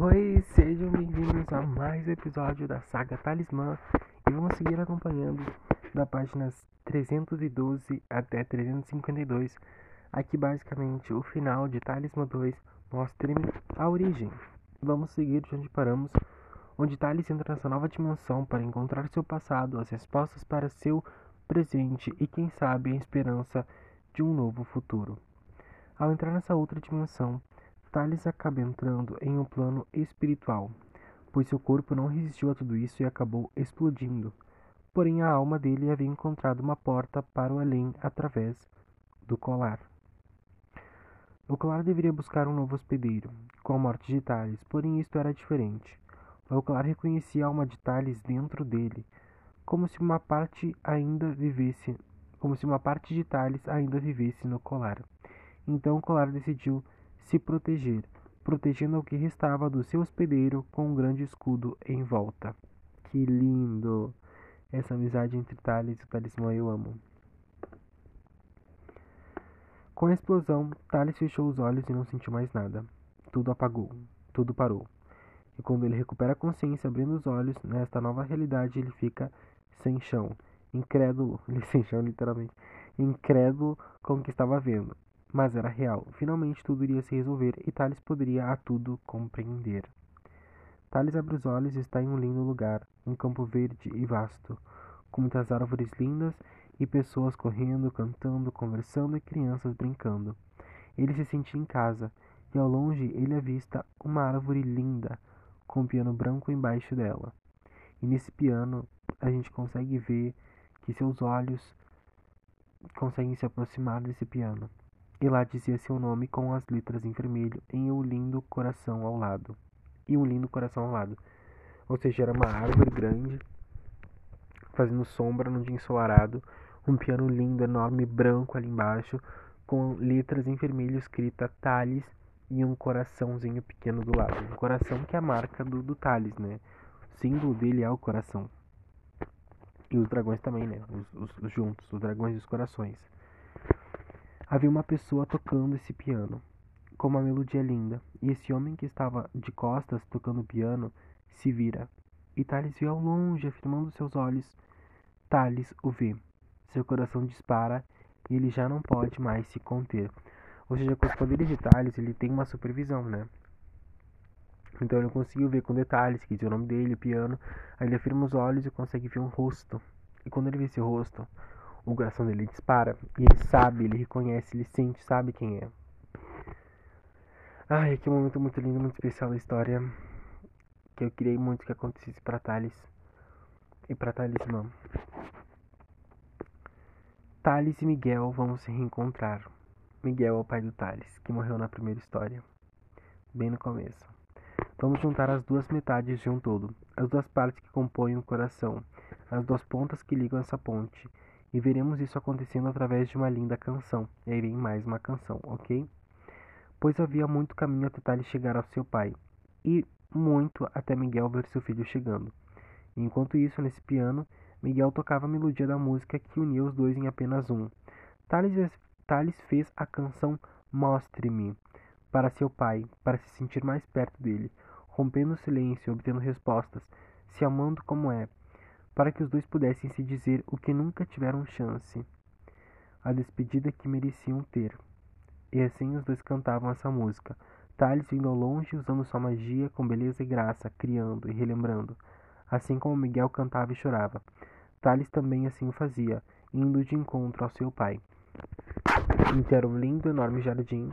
Oi, sejam bem-vindos a mais um episódio da saga Talismã e vamos seguir acompanhando da páginas 312 até 352. Aqui basicamente o final de Talismã 2 mostra-me a origem. Vamos seguir de onde paramos, onde Talis entra nessa nova dimensão para encontrar seu passado, as respostas para seu presente e quem sabe a esperança de um novo futuro. Ao entrar nessa outra dimensão, Thales acaba entrando em um plano espiritual, pois seu corpo não resistiu a tudo isso e acabou explodindo. Porém, a alma dele havia encontrado uma porta para o além através do colar. O colar deveria buscar um novo hospedeiro, com a morte de Thales, porém isto era diferente. O colar reconhecia a alma de Thales dentro dele, como se uma parte ainda vivesse, como se uma parte de Thales ainda vivesse no colar. Então o colar decidiu se proteger, protegendo o que restava do seu hospedeiro com um grande escudo em volta. Que lindo! Essa amizade entre Thales e o talismã eu amo. Com a explosão, Thales fechou os olhos e não sentiu mais nada. Tudo apagou, tudo parou. E quando ele recupera a consciência, abrindo os olhos, nesta nova realidade ele fica sem chão, incrédulo, sem chão literalmente, incrédulo com o que estava vendo mas era real. Finalmente tudo iria se resolver e Thales poderia a tudo compreender. Thales abre os olhos e está em um lindo lugar, um campo verde e vasto, com muitas árvores lindas e pessoas correndo, cantando, conversando e crianças brincando. Ele se sentia em casa e ao longe ele avista uma árvore linda com um piano branco embaixo dela. E nesse piano a gente consegue ver que seus olhos conseguem se aproximar desse piano e lá dizia seu nome com as letras em vermelho em um lindo coração ao lado. E um lindo coração ao lado. Ou seja, era uma árvore grande, fazendo sombra num dia ensolarado, um piano lindo, enorme, branco ali embaixo, com letras em vermelho escrita Thales e um coraçãozinho pequeno do lado. Um coração que é a marca do, do Thales, né? O símbolo dele é o coração. E os dragões também, né? Os, os, os juntos, os dragões e os corações. Havia uma pessoa tocando esse piano, com uma melodia linda, e esse homem que estava de costas tocando o piano se vira. E Thales viu ao longe, afirmando seus olhos. Thales o vê. Seu coração dispara e ele já não pode mais se conter. Ou seja, com os poderes de Thales, ele tem uma supervisão, né? Então ele conseguiu ver com detalhes, que diz o nome dele, o piano. Aí ele afirma os olhos e consegue ver um rosto. E quando ele vê esse rosto, o coração dele dispara. E ele sabe, ele reconhece, ele sente, sabe quem é. Ai, que momento muito lindo, muito especial da história. Que eu queria muito que acontecesse para Thales e para Talismã. Thales e Miguel vão se reencontrar. Miguel é o pai do Thales, que morreu na primeira história, bem no começo. Vamos juntar as duas metades de um todo, as duas partes que compõem o coração, as duas pontas que ligam essa ponte, e veremos isso acontecendo através de uma linda canção. E aí vem mais uma canção, ok? Pois havia muito caminho até Thales chegar ao seu pai, e muito até Miguel ver seu filho chegando. Enquanto isso, nesse piano, Miguel tocava a melodia da música que unia os dois em apenas um. Thales fez a canção Mostre-me para seu pai, para se sentir mais perto dele, rompendo o silêncio, obtendo respostas, se amando como é, para que os dois pudessem se dizer o que nunca tiveram chance, a despedida que mereciam ter. E assim os dois cantavam essa música, Thales vindo ao longe usando sua magia com beleza e graça, criando e relembrando, assim como Miguel cantava e chorava. Thales também assim o fazia, indo de encontro ao seu pai. Então era um lindo, enorme jardim.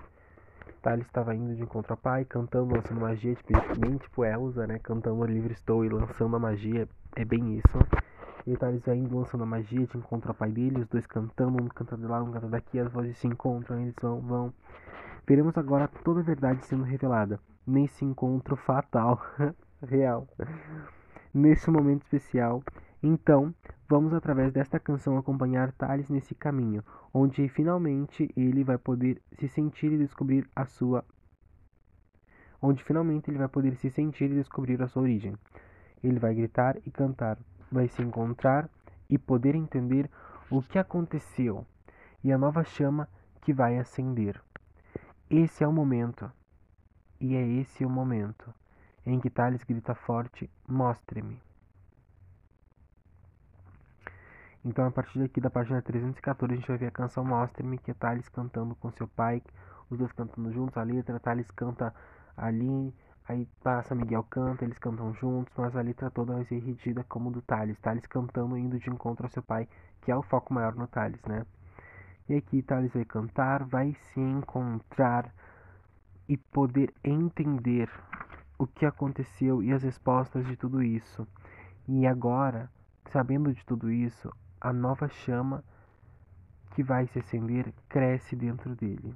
Thales estava indo de encontro ao pai, cantando, lançando magia, tipo, bem tipo Elsa, né? Cantando Livre Estou e lançando a magia é bem isso. Ele tá eles indo lançando a magia de encontro ao pai dele, os dois cantando, um cantando lá, um cantando daqui, as vozes se encontram, eles vão, vão. Veremos agora toda a verdade sendo revelada nesse encontro fatal, real, nesse momento especial. Então, vamos através desta canção acompanhar Thales nesse caminho, onde finalmente ele vai poder se sentir e descobrir a sua onde finalmente ele vai poder se sentir e descobrir a sua origem. Ele vai gritar e cantar, vai se encontrar e poder entender o que aconteceu e a nova chama que vai acender. Esse é o momento. E é esse o momento. em que Thales grita forte: Mostre-me. Então, a partir daqui da página 314, a gente vai ver a canção Mostre-me, que é Thales cantando com seu pai, os dois cantando juntos, a letra, Thales canta ali, aí passa, Miguel canta, eles cantam juntos, mas a letra toda vai ser redida como do Thales, Thales cantando, indo de encontro ao seu pai, que é o foco maior no Thales, né? E aqui Thales vai cantar, vai se encontrar e poder entender o que aconteceu e as respostas de tudo isso. E agora, sabendo de tudo isso, a nova chama que vai se acender cresce dentro dele.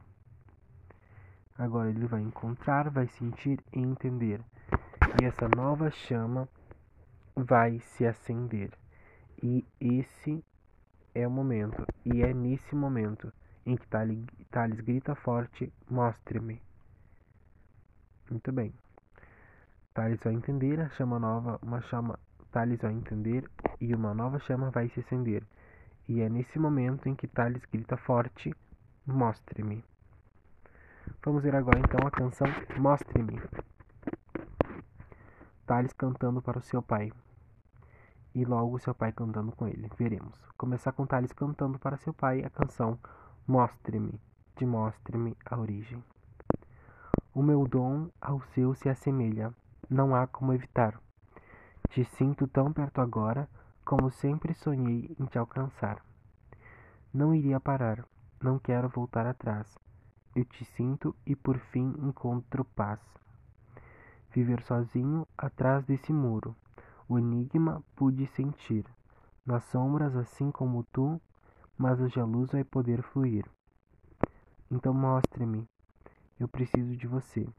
Agora ele vai encontrar, vai sentir e entender. E essa nova chama vai se acender. E esse é o momento. E é nesse momento em que Thales grita forte: Mostre-me. Muito bem. Thales vai entender a chama nova, uma chama. Thales vai entender e uma nova chama vai se acender. E é nesse momento em que Thales grita forte: Mostre-me. Vamos ver agora então a canção Mostre-me. Thales cantando para o seu pai. E logo seu pai cantando com ele. Veremos. Começar com Thales cantando para seu pai a canção Mostre-me, de Mostre-me a origem. O meu dom ao seu se assemelha, não há como evitar. Te sinto tão perto agora, como sempre sonhei em te alcançar. Não iria parar, não quero voltar atrás. Eu te sinto e por fim encontro paz. Viver sozinho atrás desse muro, o enigma pude sentir. Nas sombras, assim como tu, mas hoje a luz vai poder fluir. Então mostre-me, eu preciso de você.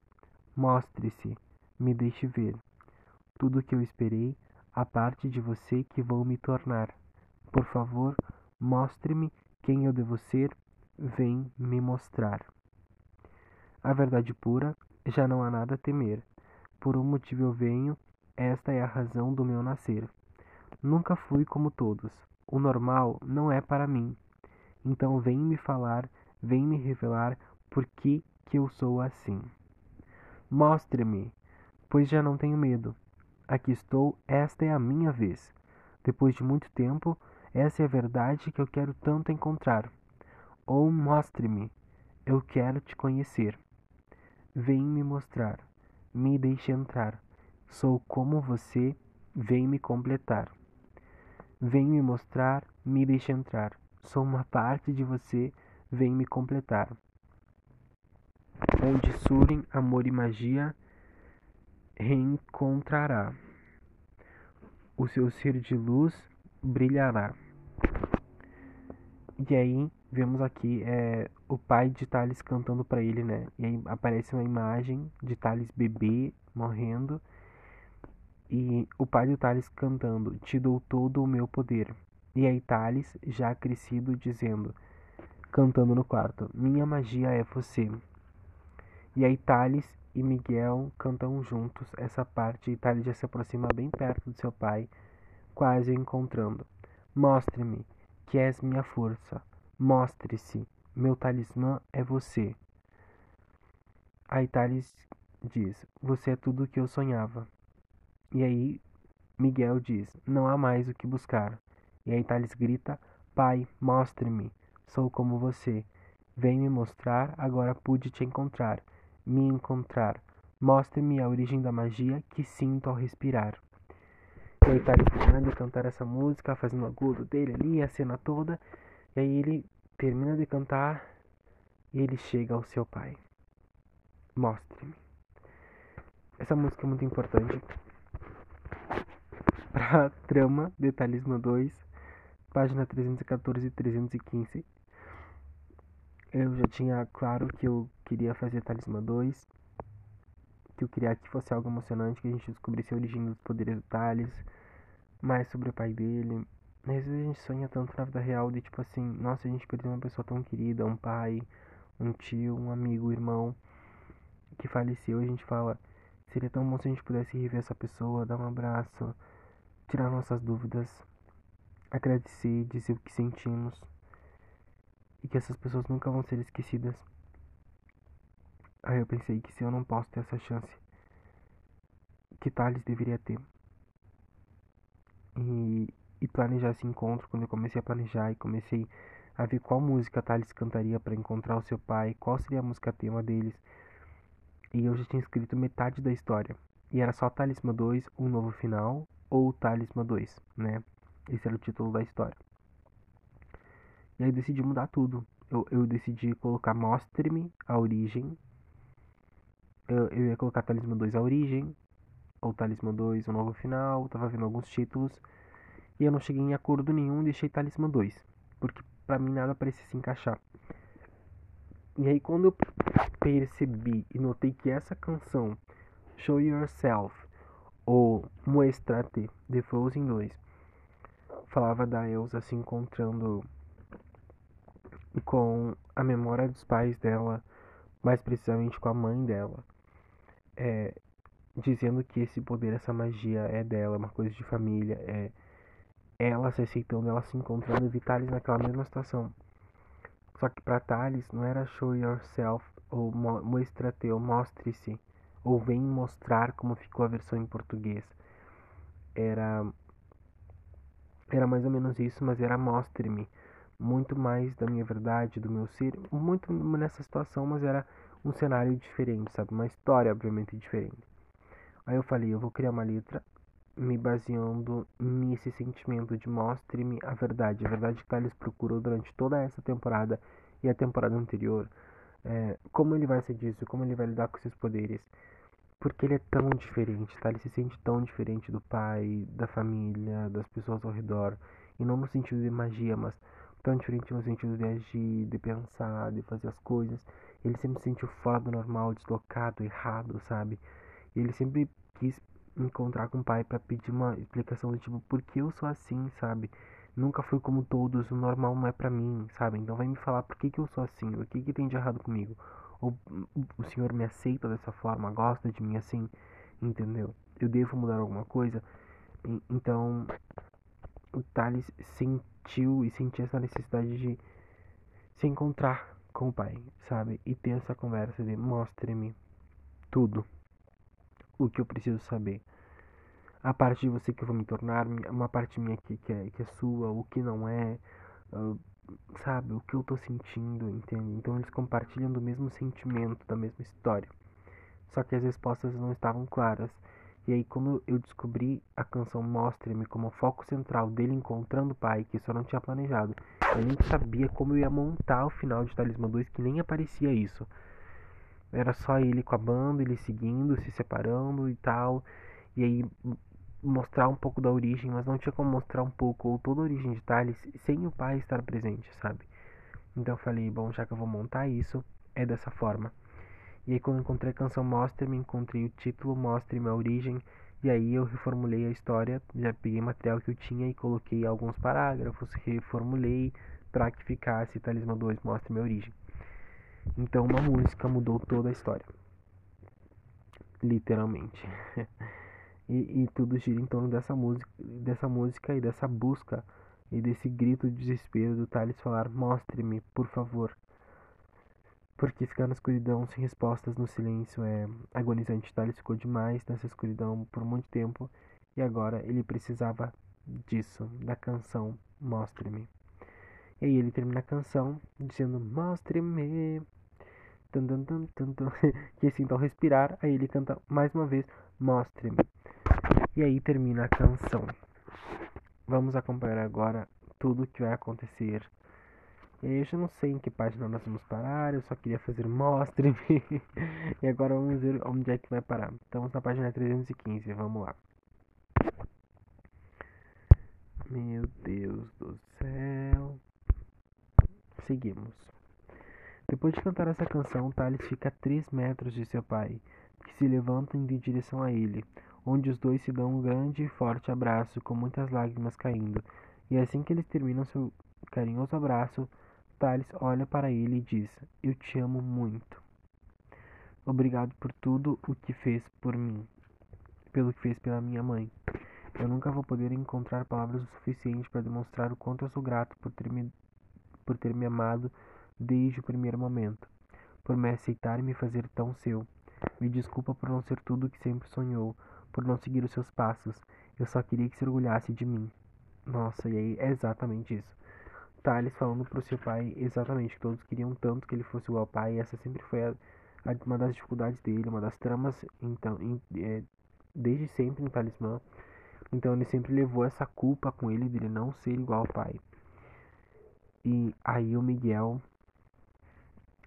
Mostre-se, me deixe ver. Tudo o que eu esperei, a parte de você que vou me tornar. Por favor, mostre-me quem eu devo ser, vem me mostrar. A verdade pura, já não há nada a temer. Por um motivo eu venho, esta é a razão do meu nascer. Nunca fui como todos. O normal não é para mim. Então vem me falar, vem me revelar por que, que eu sou assim. Mostre-me, pois já não tenho medo. Aqui estou, esta é a minha vez. Depois de muito tempo, essa é a verdade que eu quero tanto encontrar. Ou mostre-me, eu quero te conhecer. Vem me mostrar, me deixe entrar. Sou como você, vem me completar. Vem me mostrar, me deixe entrar. Sou uma parte de você, vem me completar. Onde surem amor e magia, reencontrará. O seu ser de luz brilhará. E aí vemos aqui é, o pai de Thales cantando para ele, né? E aí aparece uma imagem de Thales bebê morrendo e o pai de Thales cantando: Te dou todo o meu poder. E aí Thales, já crescido, dizendo, cantando no quarto: Minha magia é você. E aí Thales e Miguel cantam juntos essa parte e já se aproxima bem perto do seu pai, quase o encontrando. Mostre-me que és minha força. Mostre-se, meu talismã é você. Aí Thales diz: Você é tudo o que eu sonhava. E aí Miguel diz: Não há mais o que buscar. E aí Thales grita: Pai, mostre-me. Sou como você. Vem me mostrar, agora pude te encontrar. Me encontrar. Mostre-me a origem da magia que sinto ao respirar. E aí Thales termina de cantar essa música, fazendo o agudo dele ali, a cena toda. E aí ele termina de cantar e ele chega ao seu pai. Mostre-me. Essa música é muito importante para a trama de Talismã 2, página 314 e 315. Eu já tinha claro que eu queria fazer Talismã 2, que eu queria que fosse algo emocionante, que a gente descobrisse a origem dos poderes do Thales, mais sobre o pai dele. Às vezes a gente sonha tanto na vida real de tipo assim, nossa, a gente perdeu uma pessoa tão querida, um pai, um tio, um amigo, um irmão que faleceu, a gente fala, seria tão bom se a gente pudesse rever essa pessoa, dar um abraço, tirar nossas dúvidas, agradecer, dizer o que sentimos e que essas pessoas nunca vão ser esquecidas. Aí eu pensei que se eu não posso ter essa chance que Thales deveria ter. E, e planejar esse encontro, quando eu comecei a planejar e comecei a ver qual música Thales cantaria para encontrar o seu pai, qual seria a música tema deles. E eu já tinha escrito metade da história. E era só Talismã 2, um novo final, ou Talismã 2, né? Esse era o título da história. E aí decidi mudar tudo. Eu, eu decidi colocar Mostre-me a origem. Eu, eu ia colocar Talismã 2 a origem. Ou Talismã 2 o novo final. Tava vendo alguns títulos. E eu não cheguei em acordo nenhum. Deixei Talismã 2. Porque pra mim nada parecia se encaixar. E aí quando eu percebi e notei que essa canção, Show Yourself, ou Muestrate, The Frozen 2, falava da Elsa se encontrando com a memória dos pais dela, mais precisamente com a mãe dela, é, dizendo que esse poder, essa magia é dela, é uma coisa de família, é ela se aceitando, ela se encontrando e Vitalis naquela mesma situação. Só que para Thales não era show yourself ou mostra-te ou mostre-se ou vem mostrar como ficou a versão em português. Era era mais ou menos isso, mas era mostre-me muito mais da minha verdade, do meu ser, muito nessa situação, mas era um cenário diferente, sabe? Uma história, obviamente, diferente. Aí eu falei, eu vou criar uma letra me baseando nesse sentimento de mostre-me a verdade. A verdade que Thales procurou durante toda essa temporada e a temporada anterior. É, como ele vai ser disso, como ele vai lidar com seus poderes. Porque ele é tão diferente, tá? Ele se sente tão diferente do pai, da família, das pessoas ao redor. E não no sentido de magia, mas tão diferente no sentido de agir, de pensar, de fazer as coisas. Ele sempre se sentiu fora do normal, deslocado, errado, sabe? E ele sempre quis encontrar com o pai para pedir uma explicação do tipo, por que eu sou assim, sabe? Nunca fui como todos, o normal não é para mim, sabe? Então vai me falar por que, que eu sou assim, o que, que tem de errado comigo. O senhor me aceita dessa forma, gosta de mim assim, entendeu? Eu devo mudar alguma coisa. Então, o Thales sim sentiu e sentia essa necessidade de se encontrar com o pai, sabe? E ter essa conversa de mostre-me tudo o que eu preciso saber. A parte de você que eu vou me tornar, uma parte minha que, que, é, que é sua, o que não é, uh, sabe? O que eu tô sentindo, entende? Então eles compartilham do mesmo sentimento, da mesma história. Só que as respostas não estavam claras. E aí quando eu descobri a canção Mostre-me como foco central dele encontrando o pai, que isso eu não tinha planejado, eu nem sabia como eu ia montar o final de Talismã 2, que nem aparecia isso. Era só ele com a banda, ele seguindo, se separando e tal. E aí mostrar um pouco da origem, mas não tinha como mostrar um pouco ou toda a origem de Thales sem o pai estar presente, sabe? Então eu falei, bom, já que eu vou montar isso, é dessa forma. E aí quando encontrei a canção Mostre-me, encontrei o título Mostre-me a origem. E aí eu reformulei a história, já peguei material que eu tinha e coloquei alguns parágrafos, reformulei para que ficasse Talismã 2 Mostre-me a origem. Então uma música mudou toda a história. Literalmente. e, e tudo gira em torno dessa música, dessa música e dessa busca e desse grito de desespero do Thales falar: Mostre-me, por favor. Porque ficar na escuridão sem respostas no silêncio é agonizante. Thales ficou demais nessa escuridão por muito tempo e agora ele precisava disso, da canção Mostre-me. E aí ele termina a canção dizendo Mostre-me. Que assim, então respirar, aí ele canta mais uma vez Mostre-me. E aí termina a canção. Vamos acompanhar agora tudo o que vai acontecer e aí eu já não sei em que página nós vamos parar, eu só queria fazer mostre-me. e agora vamos ver onde é que vai parar. Estamos na página 315, vamos lá. Meu Deus do céu. Seguimos. Depois de cantar essa canção, Thales fica a 3 metros de seu pai, que se levanta em direção a ele, onde os dois se dão um grande e forte abraço, com muitas lágrimas caindo. E assim que eles terminam seu carinhoso abraço, Thales olha para ele e diz: Eu te amo muito. Obrigado por tudo o que fez por mim, pelo que fez pela minha mãe. Eu nunca vou poder encontrar palavras o suficiente para demonstrar o quanto eu sou grato por ter me, por ter me amado desde o primeiro momento, por me aceitar e me fazer tão seu. Me desculpa por não ser tudo o que sempre sonhou, por não seguir os seus passos. Eu só queria que se orgulhasse de mim. Nossa, e aí é exatamente isso. Thales falando pro seu pai exatamente que todos queriam tanto que ele fosse igual ao pai. Essa sempre foi a, a, uma das dificuldades dele, uma das tramas, então, em, é, desde sempre em Talismã. Então ele sempre levou essa culpa com ele dele não ser igual ao pai. E aí o Miguel.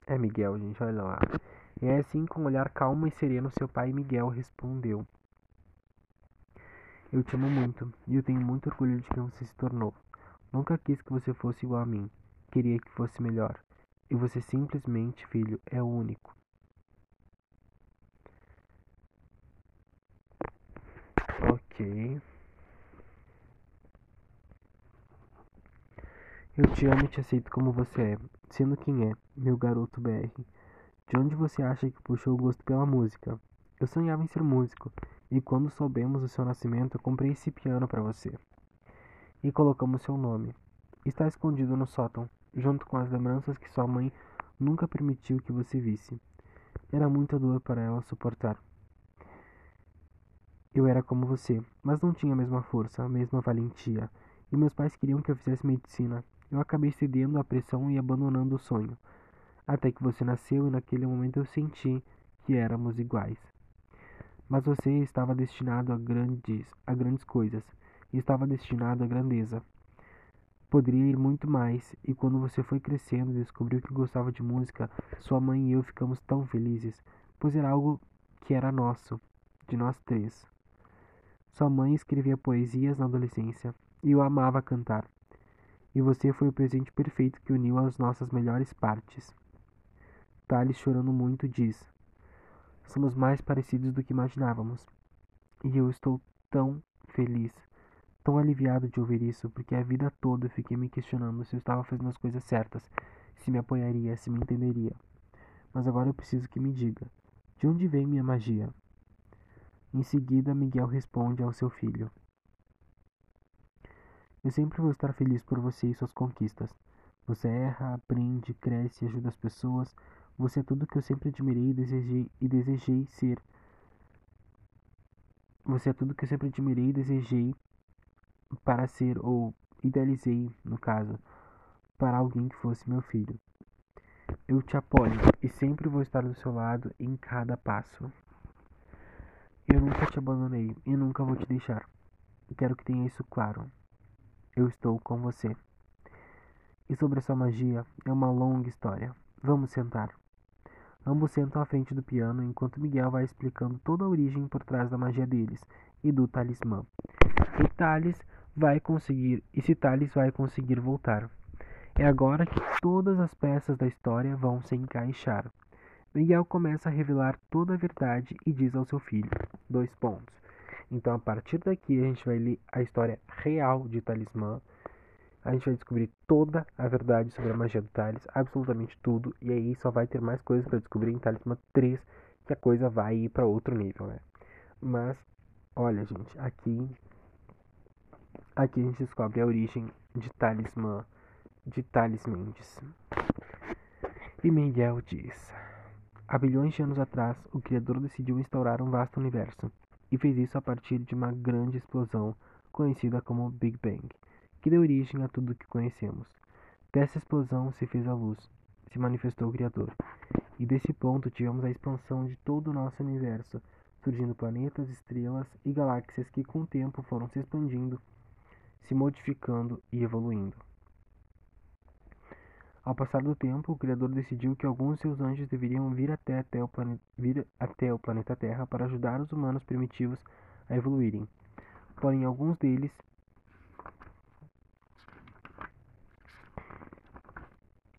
É Miguel, gente, olha lá. E é assim, com um olhar calmo e sereno, seu pai Miguel respondeu: Eu te amo muito e eu tenho muito orgulho de quem você se tornou. Nunca quis que você fosse igual a mim. Queria que fosse melhor. E você simplesmente, filho, é o único. Ok. Eu te amo e te aceito como você é, sendo quem é, meu garoto BR. De onde você acha que puxou o gosto pela música? Eu sonhava em ser músico, e quando soubemos o seu nascimento, eu comprei esse piano para você. E colocamos seu nome. Está escondido no sótão, junto com as lembranças que sua mãe nunca permitiu que você visse. Era muita dor para ela suportar. Eu era como você, mas não tinha a mesma força, a mesma valentia, e meus pais queriam que eu fizesse medicina, eu acabei cedendo à pressão e abandonando o sonho. Até que você nasceu e naquele momento eu senti que éramos iguais. Mas você estava destinado a grandes, a grandes coisas, estava destinado à grandeza. Poderia ir muito mais, e quando você foi crescendo e descobriu que gostava de música, sua mãe e eu ficamos tão felizes, pois era algo que era nosso, de nós três. Sua mãe escrevia poesias na adolescência, e eu amava cantar e você foi o presente perfeito que uniu as nossas melhores partes. Thales, chorando muito, diz: Somos mais parecidos do que imaginávamos. E eu estou tão feliz, tão aliviado de ouvir isso, porque a vida toda eu fiquei me questionando se eu estava fazendo as coisas certas, se me apoiaria, se me entenderia. Mas agora eu preciso que me diga: de onde vem minha magia? Em seguida, Miguel responde ao seu filho. Eu sempre vou estar feliz por você e suas conquistas. Você erra, aprende, cresce, ajuda as pessoas. Você é tudo que eu sempre admirei e desejei, e desejei ser. Você é tudo que eu sempre admirei e desejei para ser, ou idealizei, no caso, para alguém que fosse meu filho. Eu te apoio e sempre vou estar do seu lado em cada passo. Eu nunca te abandonei e nunca vou te deixar. Quero que tenha isso claro. Eu estou com você. E sobre essa magia é uma longa história. Vamos sentar. Ambos sentam à frente do piano enquanto Miguel vai explicando toda a origem por trás da magia deles e do talismã. E Thales vai conseguir, e se Thales vai conseguir voltar. É agora que todas as peças da história vão se encaixar. Miguel começa a revelar toda a verdade e diz ao seu filho: dois pontos. Então, a partir daqui, a gente vai ler a história real de Talismã. A gente vai descobrir toda a verdade sobre a magia do Thales, absolutamente tudo. E aí só vai ter mais coisas para descobrir em Talismã 3, que a coisa vai ir para outro nível, né? Mas, olha, gente, aqui aqui a gente descobre a origem de Talismã, de Thales Mendes. E Miguel diz: Há bilhões de anos atrás, o Criador decidiu instaurar um vasto universo e fez isso a partir de uma grande explosão conhecida como Big Bang, que deu origem a tudo o que conhecemos. Dessa explosão se fez a luz, se manifestou o Criador, e desse ponto tivemos a expansão de todo o nosso universo, surgindo planetas, estrelas e galáxias que com o tempo foram se expandindo, se modificando e evoluindo. Ao passar do tempo, o Criador decidiu que alguns de seus anjos deveriam vir até, até, o, planeta, vir até o planeta Terra para ajudar os humanos primitivos a evoluírem. Porém, alguns deles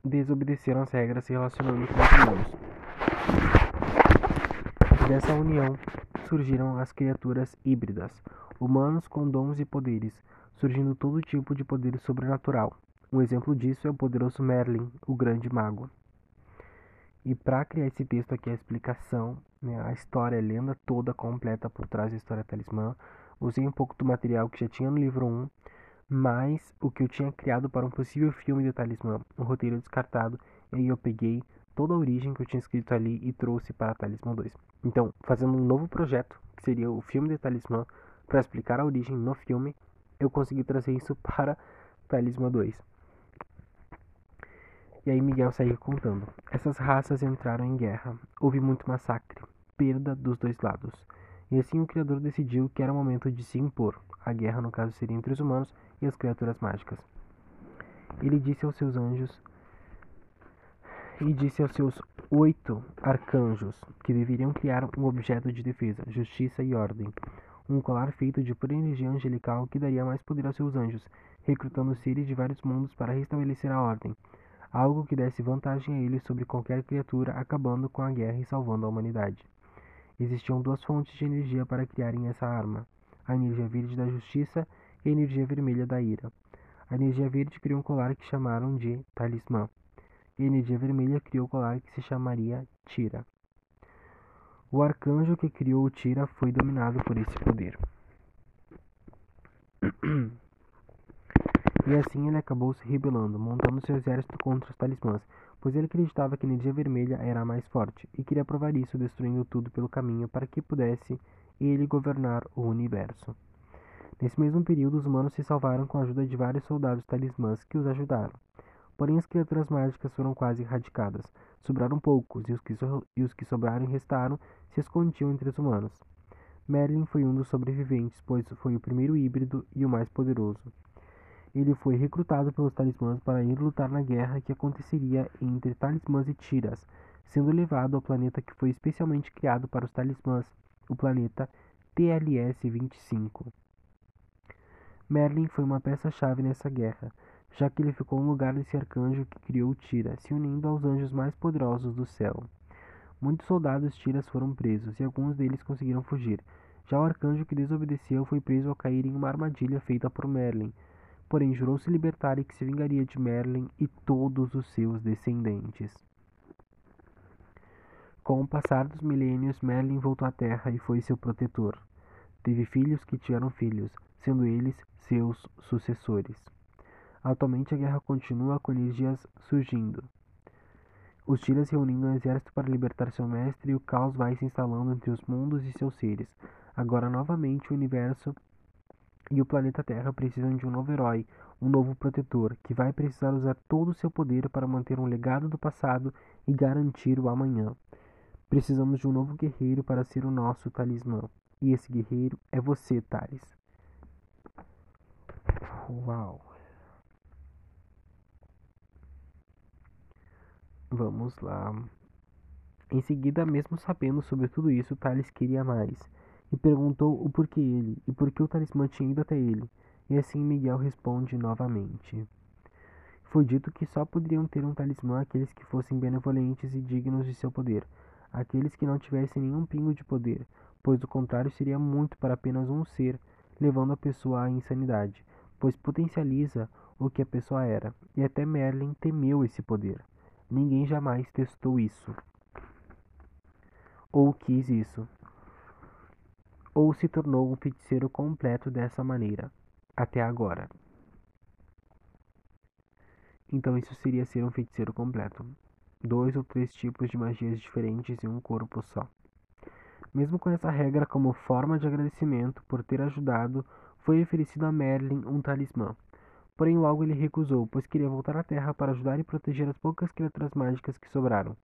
desobedeceram as regras se relacionando com os humanos. Dessa união surgiram as criaturas híbridas, humanos com dons e poderes, surgindo todo tipo de poder sobrenatural, um exemplo disso é o poderoso Merlin, o grande mago. E para criar esse texto aqui, a explicação, né, a história, a lenda toda completa por trás da história talismã, usei um pouco do material que já tinha no livro 1, mais o que eu tinha criado para um possível filme de talismã, um roteiro descartado, e aí eu peguei toda a origem que eu tinha escrito ali e trouxe para Talismã 2. Então, fazendo um novo projeto, que seria o filme de Talismã, para explicar a origem no filme, eu consegui trazer isso para Talismã 2. E aí Miguel saiu contando. Essas raças entraram em guerra. Houve muito massacre, perda dos dois lados. E assim o Criador decidiu que era o momento de se impor. A guerra, no caso, seria entre os humanos e as criaturas mágicas. Ele disse aos seus anjos e disse aos seus oito arcanjos que deveriam criar um objeto de defesa, justiça e ordem. Um colar feito de pura energia angelical que daria mais poder aos seus anjos, recrutando seres de vários mundos para restabelecer a ordem. Algo que desse vantagem a eles sobre qualquer criatura, acabando com a guerra e salvando a humanidade. Existiam duas fontes de energia para criarem essa arma: a energia verde da justiça e a energia vermelha da ira. A energia verde criou um colar que chamaram de talismã e a energia vermelha criou o colar que se chamaria Tira. O arcanjo que criou o Tira foi dominado por esse poder. E assim ele acabou se rebelando, montando seu exército contra os talismãs, pois ele acreditava que a energia vermelha era a mais forte, e queria provar isso destruindo tudo pelo caminho para que pudesse ele governar o universo. Nesse mesmo período, os humanos se salvaram com a ajuda de vários soldados talismãs que os ajudaram. Porém, as criaturas mágicas foram quase erradicadas. Sobraram poucos, e os que, so e os que sobraram e restaram se escondiam entre os humanos. Merlin foi um dos sobreviventes, pois foi o primeiro híbrido e o mais poderoso. Ele foi recrutado pelos talismãs para ir lutar na guerra que aconteceria entre talismãs e tiras, sendo levado ao planeta que foi especialmente criado para os talismãs, o planeta TLS-25. Merlin foi uma peça-chave nessa guerra, já que ele ficou no lugar desse arcanjo que criou Tira, se unindo aos anjos mais poderosos do céu. Muitos soldados Tiras foram presos e alguns deles conseguiram fugir. Já o arcanjo que desobedeceu foi preso ao cair em uma armadilha feita por Merlin. Porém, jurou se libertar e que se vingaria de Merlin e todos os seus descendentes. Com o passar dos milênios, Merlin voltou à Terra e foi seu protetor. Teve filhos que tiveram filhos, sendo eles seus sucessores. Atualmente a guerra continua com energias surgindo. Os Tiras reunindo um exército para libertar seu mestre e o caos vai se instalando entre os mundos e seus seres. Agora novamente o universo e o planeta Terra precisam de um novo herói, um novo protetor, que vai precisar usar todo o seu poder para manter um legado do passado e garantir o amanhã. Precisamos de um novo guerreiro para ser o nosso talismã. E esse guerreiro é você, Thales. Uau! Vamos lá. Em seguida, mesmo sabendo sobre tudo isso, Thales queria mais e perguntou o porquê ele e por que o talismã tinha ido até ele. E assim Miguel responde novamente. Foi dito que só poderiam ter um talismã aqueles que fossem benevolentes e dignos de seu poder, aqueles que não tivessem nenhum pingo de poder, pois o contrário seria muito para apenas um ser, levando a pessoa à insanidade, pois potencializa o que a pessoa era, e até Merlin temeu esse poder. Ninguém jamais testou isso. Ou quis isso. Ou se tornou um feiticeiro completo dessa maneira, até agora. Então isso seria ser um feiticeiro completo. Dois ou três tipos de magias diferentes em um corpo só. Mesmo com essa regra como forma de agradecimento por ter ajudado, foi oferecido a Merlin um talismã, Porém, logo ele recusou, pois queria voltar à Terra para ajudar e proteger as poucas criaturas mágicas que sobraram.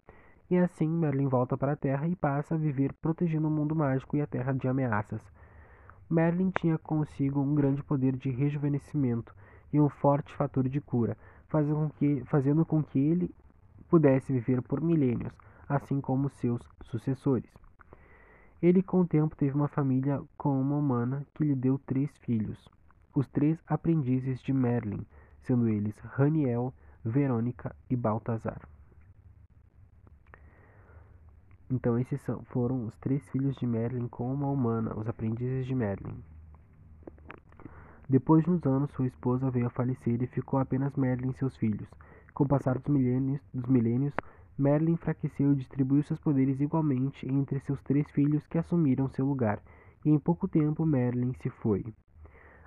E assim, Merlin volta para a Terra e passa a viver protegendo o mundo mágico e a Terra de ameaças. Merlin tinha consigo um grande poder de rejuvenescimento e um forte fator de cura, fazendo com que, fazendo com que ele pudesse viver por milênios, assim como seus sucessores. Ele, com o tempo, teve uma família com uma humana que lhe deu três filhos os três aprendizes de Merlin, sendo eles Raniel, Verônica e Baltazar. Então esses foram os três filhos de Merlin com uma humana, os aprendizes de Merlin. Depois de uns anos, sua esposa veio a falecer e ficou apenas Merlin e seus filhos. Com o passar dos milênios, dos milênios Merlin enfraqueceu e distribuiu seus poderes igualmente entre seus três filhos que assumiram seu lugar, e em pouco tempo Merlin se foi.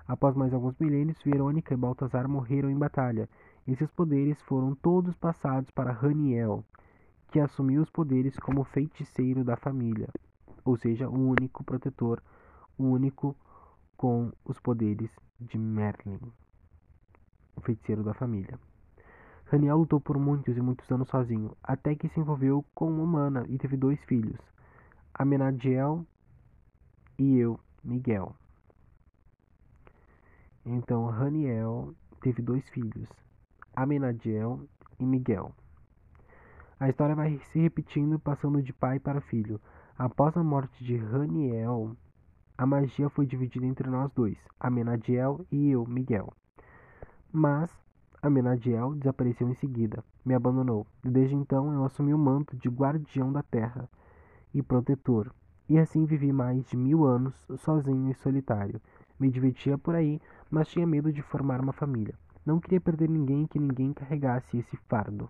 Após mais alguns milênios, Verônica e Baltazar morreram em batalha, e seus poderes foram todos passados para Raniel, que assumiu os poderes como feiticeiro da família. ou seja, o único protetor, o único com os poderes de Merlin, o feiticeiro da família. Raniel lutou por muitos e muitos anos sozinho, até que se envolveu com uma humana e teve dois filhos, Amenadiel e eu, Miguel. Então, Raniel teve dois filhos, Amenadiel e Miguel. A história vai se repetindo, passando de pai para filho. Após a morte de Raniel, a magia foi dividida entre nós dois, Amenadiel e eu, Miguel. Mas Amenadiel desapareceu em seguida, me abandonou. Desde então eu assumi o manto de guardião da terra e protetor, e assim vivi mais de mil anos sozinho e solitário. Me divertia por aí, mas tinha medo de formar uma família. Não queria perder ninguém que ninguém carregasse esse fardo.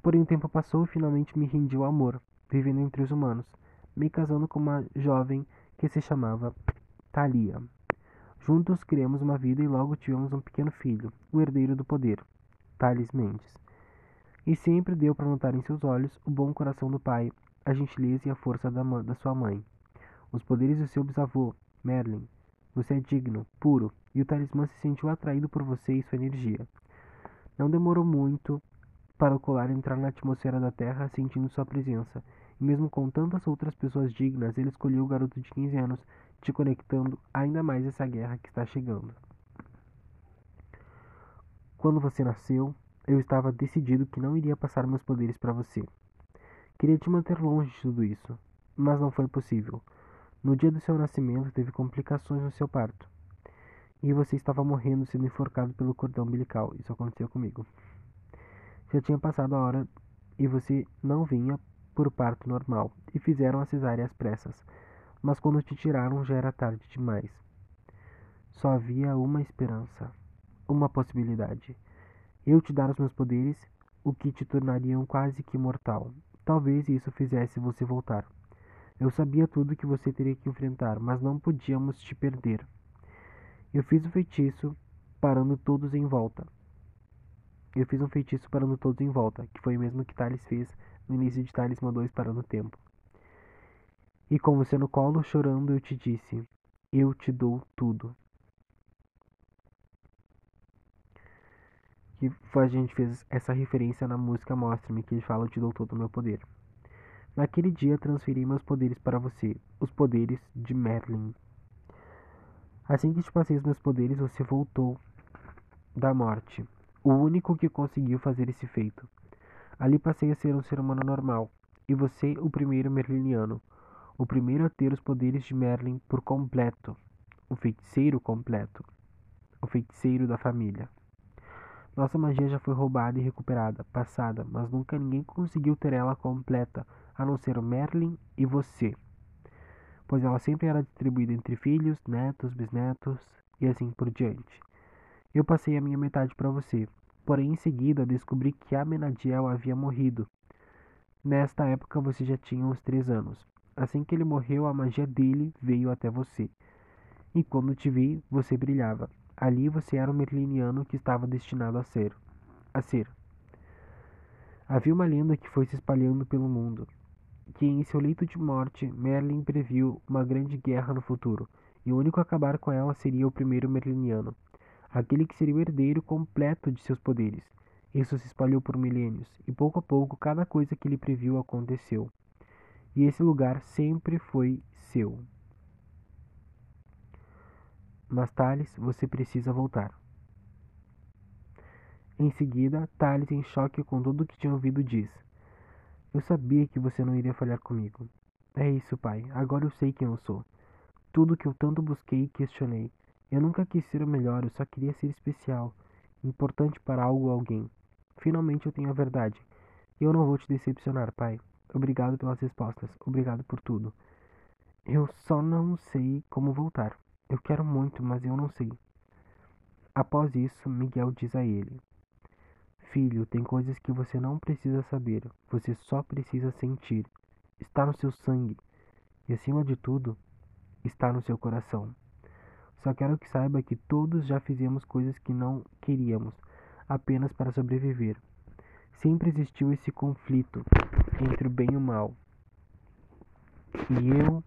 Porém, o tempo passou e finalmente me rendi ao amor, vivendo entre os humanos, me casando com uma jovem que se chamava Thalia. Juntos criamos uma vida e logo tivemos um pequeno filho, o herdeiro do poder, Thales Mendes. E sempre deu para notar em seus olhos o bom coração do pai, a gentileza e a força da, da sua mãe. Os poderes do seu bisavô, Merlin. Você é digno, puro, e o talismã se sentiu atraído por você e sua energia. Não demorou muito para o colar entrar na atmosfera da Terra sentindo sua presença, e mesmo com tantas outras pessoas dignas, ele escolheu o garoto de 15 anos te conectando ainda mais essa guerra que está chegando. Quando você nasceu, eu estava decidido que não iria passar meus poderes para você. Queria te manter longe de tudo isso, mas não foi possível. No dia do seu nascimento, teve complicações no seu parto. E você estava morrendo sendo enforcado pelo cordão umbilical. Isso aconteceu comigo. Já tinha passado a hora e você não vinha por parto normal e fizeram a cesárea às pressas mas quando te tiraram já era tarde demais. Só havia uma esperança, uma possibilidade. Eu te dar os meus poderes, o que te tornariam quase que mortal. Talvez isso fizesse você voltar. Eu sabia tudo que você teria que enfrentar, mas não podíamos te perder. Eu fiz o um feitiço parando todos em volta. Eu fiz um feitiço parando todos em volta, que foi o mesmo que Thales fez no início de Talismã 2 parando o tempo. E com você no colo, chorando, eu te disse: Eu te dou tudo. Que a gente fez essa referência na música Mostra-me, que ele fala: Eu te dou todo o meu poder. Naquele dia, transferi meus poderes para você, os poderes de Merlin. Assim que te passei os meus poderes, você voltou da morte, o único que conseguiu fazer esse feito. Ali passei a ser um ser humano normal, e você o primeiro merliniano o primeiro a ter os poderes de Merlin por completo, o feiticeiro completo, o feiticeiro da família. Nossa magia já foi roubada e recuperada, passada, mas nunca ninguém conseguiu ter ela completa, a não ser Merlin e você. Pois ela sempre era distribuída entre filhos, netos, bisnetos e assim por diante. Eu passei a minha metade para você, porém em seguida descobri que Amenadiel havia morrido. Nesta época você já tinha uns três anos. Assim que ele morreu, a magia dele veio até você. E quando te vi, você brilhava. Ali você era o merliniano que estava destinado a ser. A ser. Havia uma lenda que foi se espalhando pelo mundo, que em seu leito de morte, Merlin previu uma grande guerra no futuro, e o único a acabar com ela seria o primeiro merliniano, aquele que seria o herdeiro completo de seus poderes. Isso se espalhou por milênios, e pouco a pouco cada coisa que ele previu aconteceu e esse lugar sempre foi seu. Mas Thales, você precisa voltar. Em seguida, Thales, em choque com tudo o que tinha ouvido, diz: Eu sabia que você não iria falhar comigo. É isso, pai. Agora eu sei quem eu sou. Tudo que eu tanto busquei e questionei. Eu nunca quis ser o melhor, eu só queria ser especial, importante para algo ou alguém. Finalmente eu tenho a verdade. Eu não vou te decepcionar, pai. Obrigado pelas respostas. Obrigado por tudo. Eu só não sei como voltar. Eu quero muito, mas eu não sei. Após isso, Miguel diz a ele: Filho, tem coisas que você não precisa saber, você só precisa sentir. Está no seu sangue e, acima de tudo, está no seu coração. Só quero que saiba que todos já fizemos coisas que não queríamos, apenas para sobreviver. Sempre existiu esse conflito entre o bem e o mal. E eu,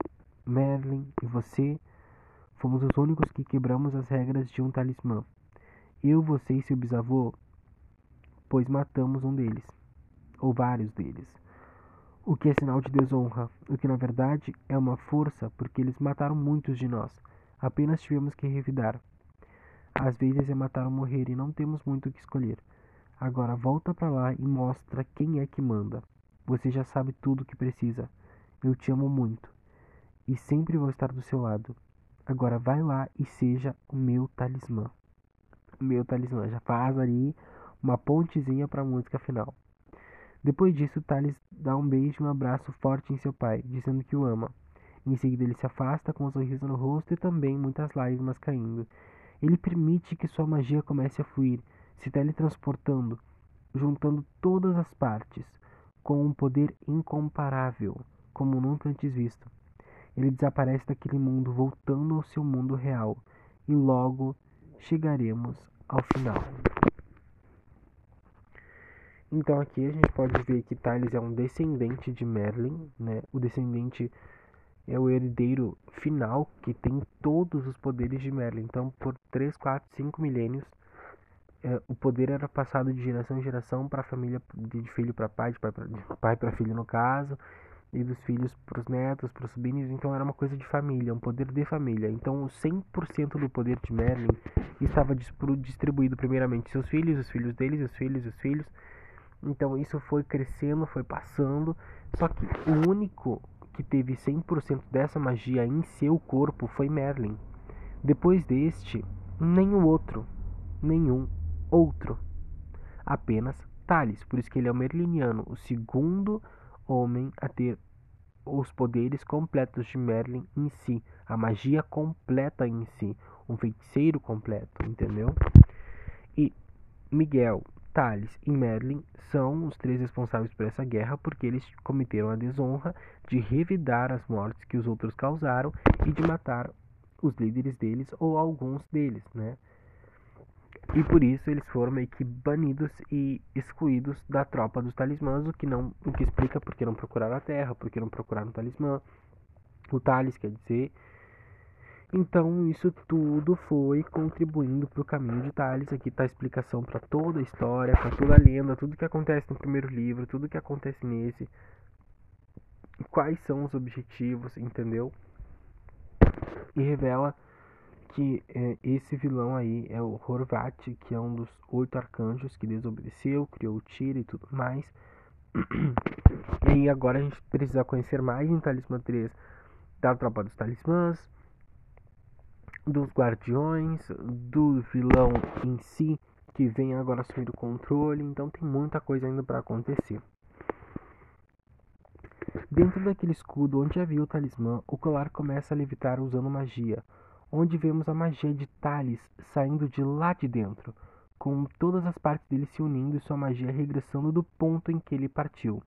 Merlin e você fomos os únicos que quebramos as regras de um talismã. Eu, você e seu bisavô, pois matamos um deles, ou vários deles. O que é sinal de desonra, o que na verdade é uma força, porque eles mataram muitos de nós. Apenas tivemos que revidar. Às vezes é matar ou morrer e não temos muito o que escolher. Agora volta para lá e mostra quem é que manda. Você já sabe tudo o que precisa. Eu te amo muito e sempre vou estar do seu lado. Agora vai lá e seja o meu talismã. O meu talismã. Já faz ali uma pontezinha para a música final. Depois disso, Thales dá um beijo e um abraço forte em seu pai, dizendo que o ama. Em seguida, ele se afasta com um sorriso no rosto e também muitas lágrimas caindo. Ele permite que sua magia comece a fluir, se teletransportando, juntando todas as partes, com um poder incomparável, como nunca antes visto. Ele desaparece daquele mundo, voltando ao seu mundo real, e logo chegaremos ao final. Então aqui a gente pode ver que Thales é um descendente de Merlin, né? O descendente é o herdeiro final que tem todos os poderes de Merlin. Então, por 3, 4, 5 milênios, é, o poder era passado de geração em geração para família, de filho para pai, de pai para filho no caso, e dos filhos para os netos, para os sobrinhos, então era uma coisa de família, um poder de família. Então 100% do poder de Merlin estava distribuído primeiramente seus filhos, os filhos deles, os filhos, os filhos. Então isso foi crescendo, foi passando. Só que o único que teve 100% dessa magia em seu corpo foi Merlin. Depois deste, nenhum outro, nenhum outro. Apenas Thales, por isso que ele é o Merliniano, o segundo homem a ter os poderes completos de Merlin em si, a magia completa em si, um feiticeiro completo, entendeu? E Miguel, Thales e Merlin são os três responsáveis por essa guerra porque eles cometeram a desonra de revidar as mortes que os outros causaram e de matar os líderes deles ou alguns deles, né? E por isso eles foram meio que banidos e excluídos da tropa dos talismãs, o que não, o que explica porque não procuraram a Terra, porque não procuraram o talismã, o Thales, quer dizer. Então isso tudo foi contribuindo para o caminho de Thales. Aqui está a explicação para toda a história, para toda a lenda, tudo que acontece no primeiro livro, tudo que acontece nesse, quais são os objetivos, entendeu? E revela que é, esse vilão aí é o Horvat, que é um dos oito arcanjos que desobedeceu, criou o tiro e tudo mais. e agora a gente precisa conhecer mais em Talismã 3 da Tropa dos Talismãs, dos Guardiões, do vilão em si, que vem agora assumir o controle. Então tem muita coisa ainda para acontecer. Dentro daquele escudo onde havia o talismã, o colar começa a levitar usando magia onde vemos a magia de Thales saindo de lá de dentro, com todas as partes dele se unindo e sua magia regressando do ponto em que ele partiu.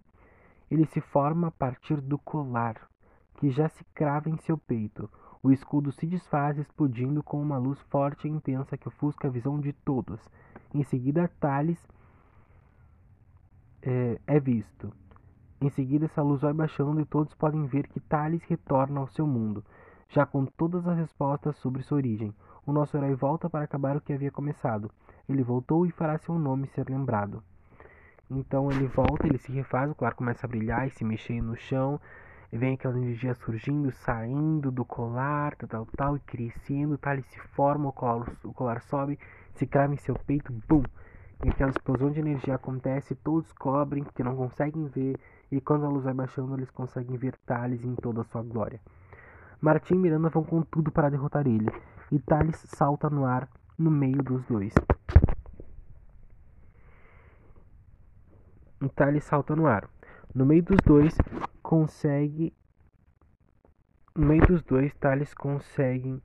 Ele se forma a partir do colar, que já se crava em seu peito. O escudo se desfaz, explodindo com uma luz forte e intensa que ofusca a visão de todos. Em seguida, Thales é, é visto. Em seguida, essa luz vai baixando e todos podem ver que Thales retorna ao seu mundo já com todas as respostas sobre sua origem. O nosso herói volta para acabar o que havia começado. Ele voltou e fará seu nome ser lembrado. Então ele volta, ele se refaz, o colar começa a brilhar e se mexer no chão. E vem aquela energia surgindo, saindo do colar, tal, tal, tal, e crescendo, tal, ele se forma, o colar, o colar sobe, se crava em seu peito, bum! E aquela explosão de energia acontece, todos cobrem, que não conseguem ver, e quando a luz vai baixando, eles conseguem ver Thales em toda a sua glória. Martim e Miranda vão com tudo para derrotar ele, e Thales salta no ar no meio dos dois. E Thales salta no ar. No meio dos dois, consegue. No meio dos dois, Thales consegue,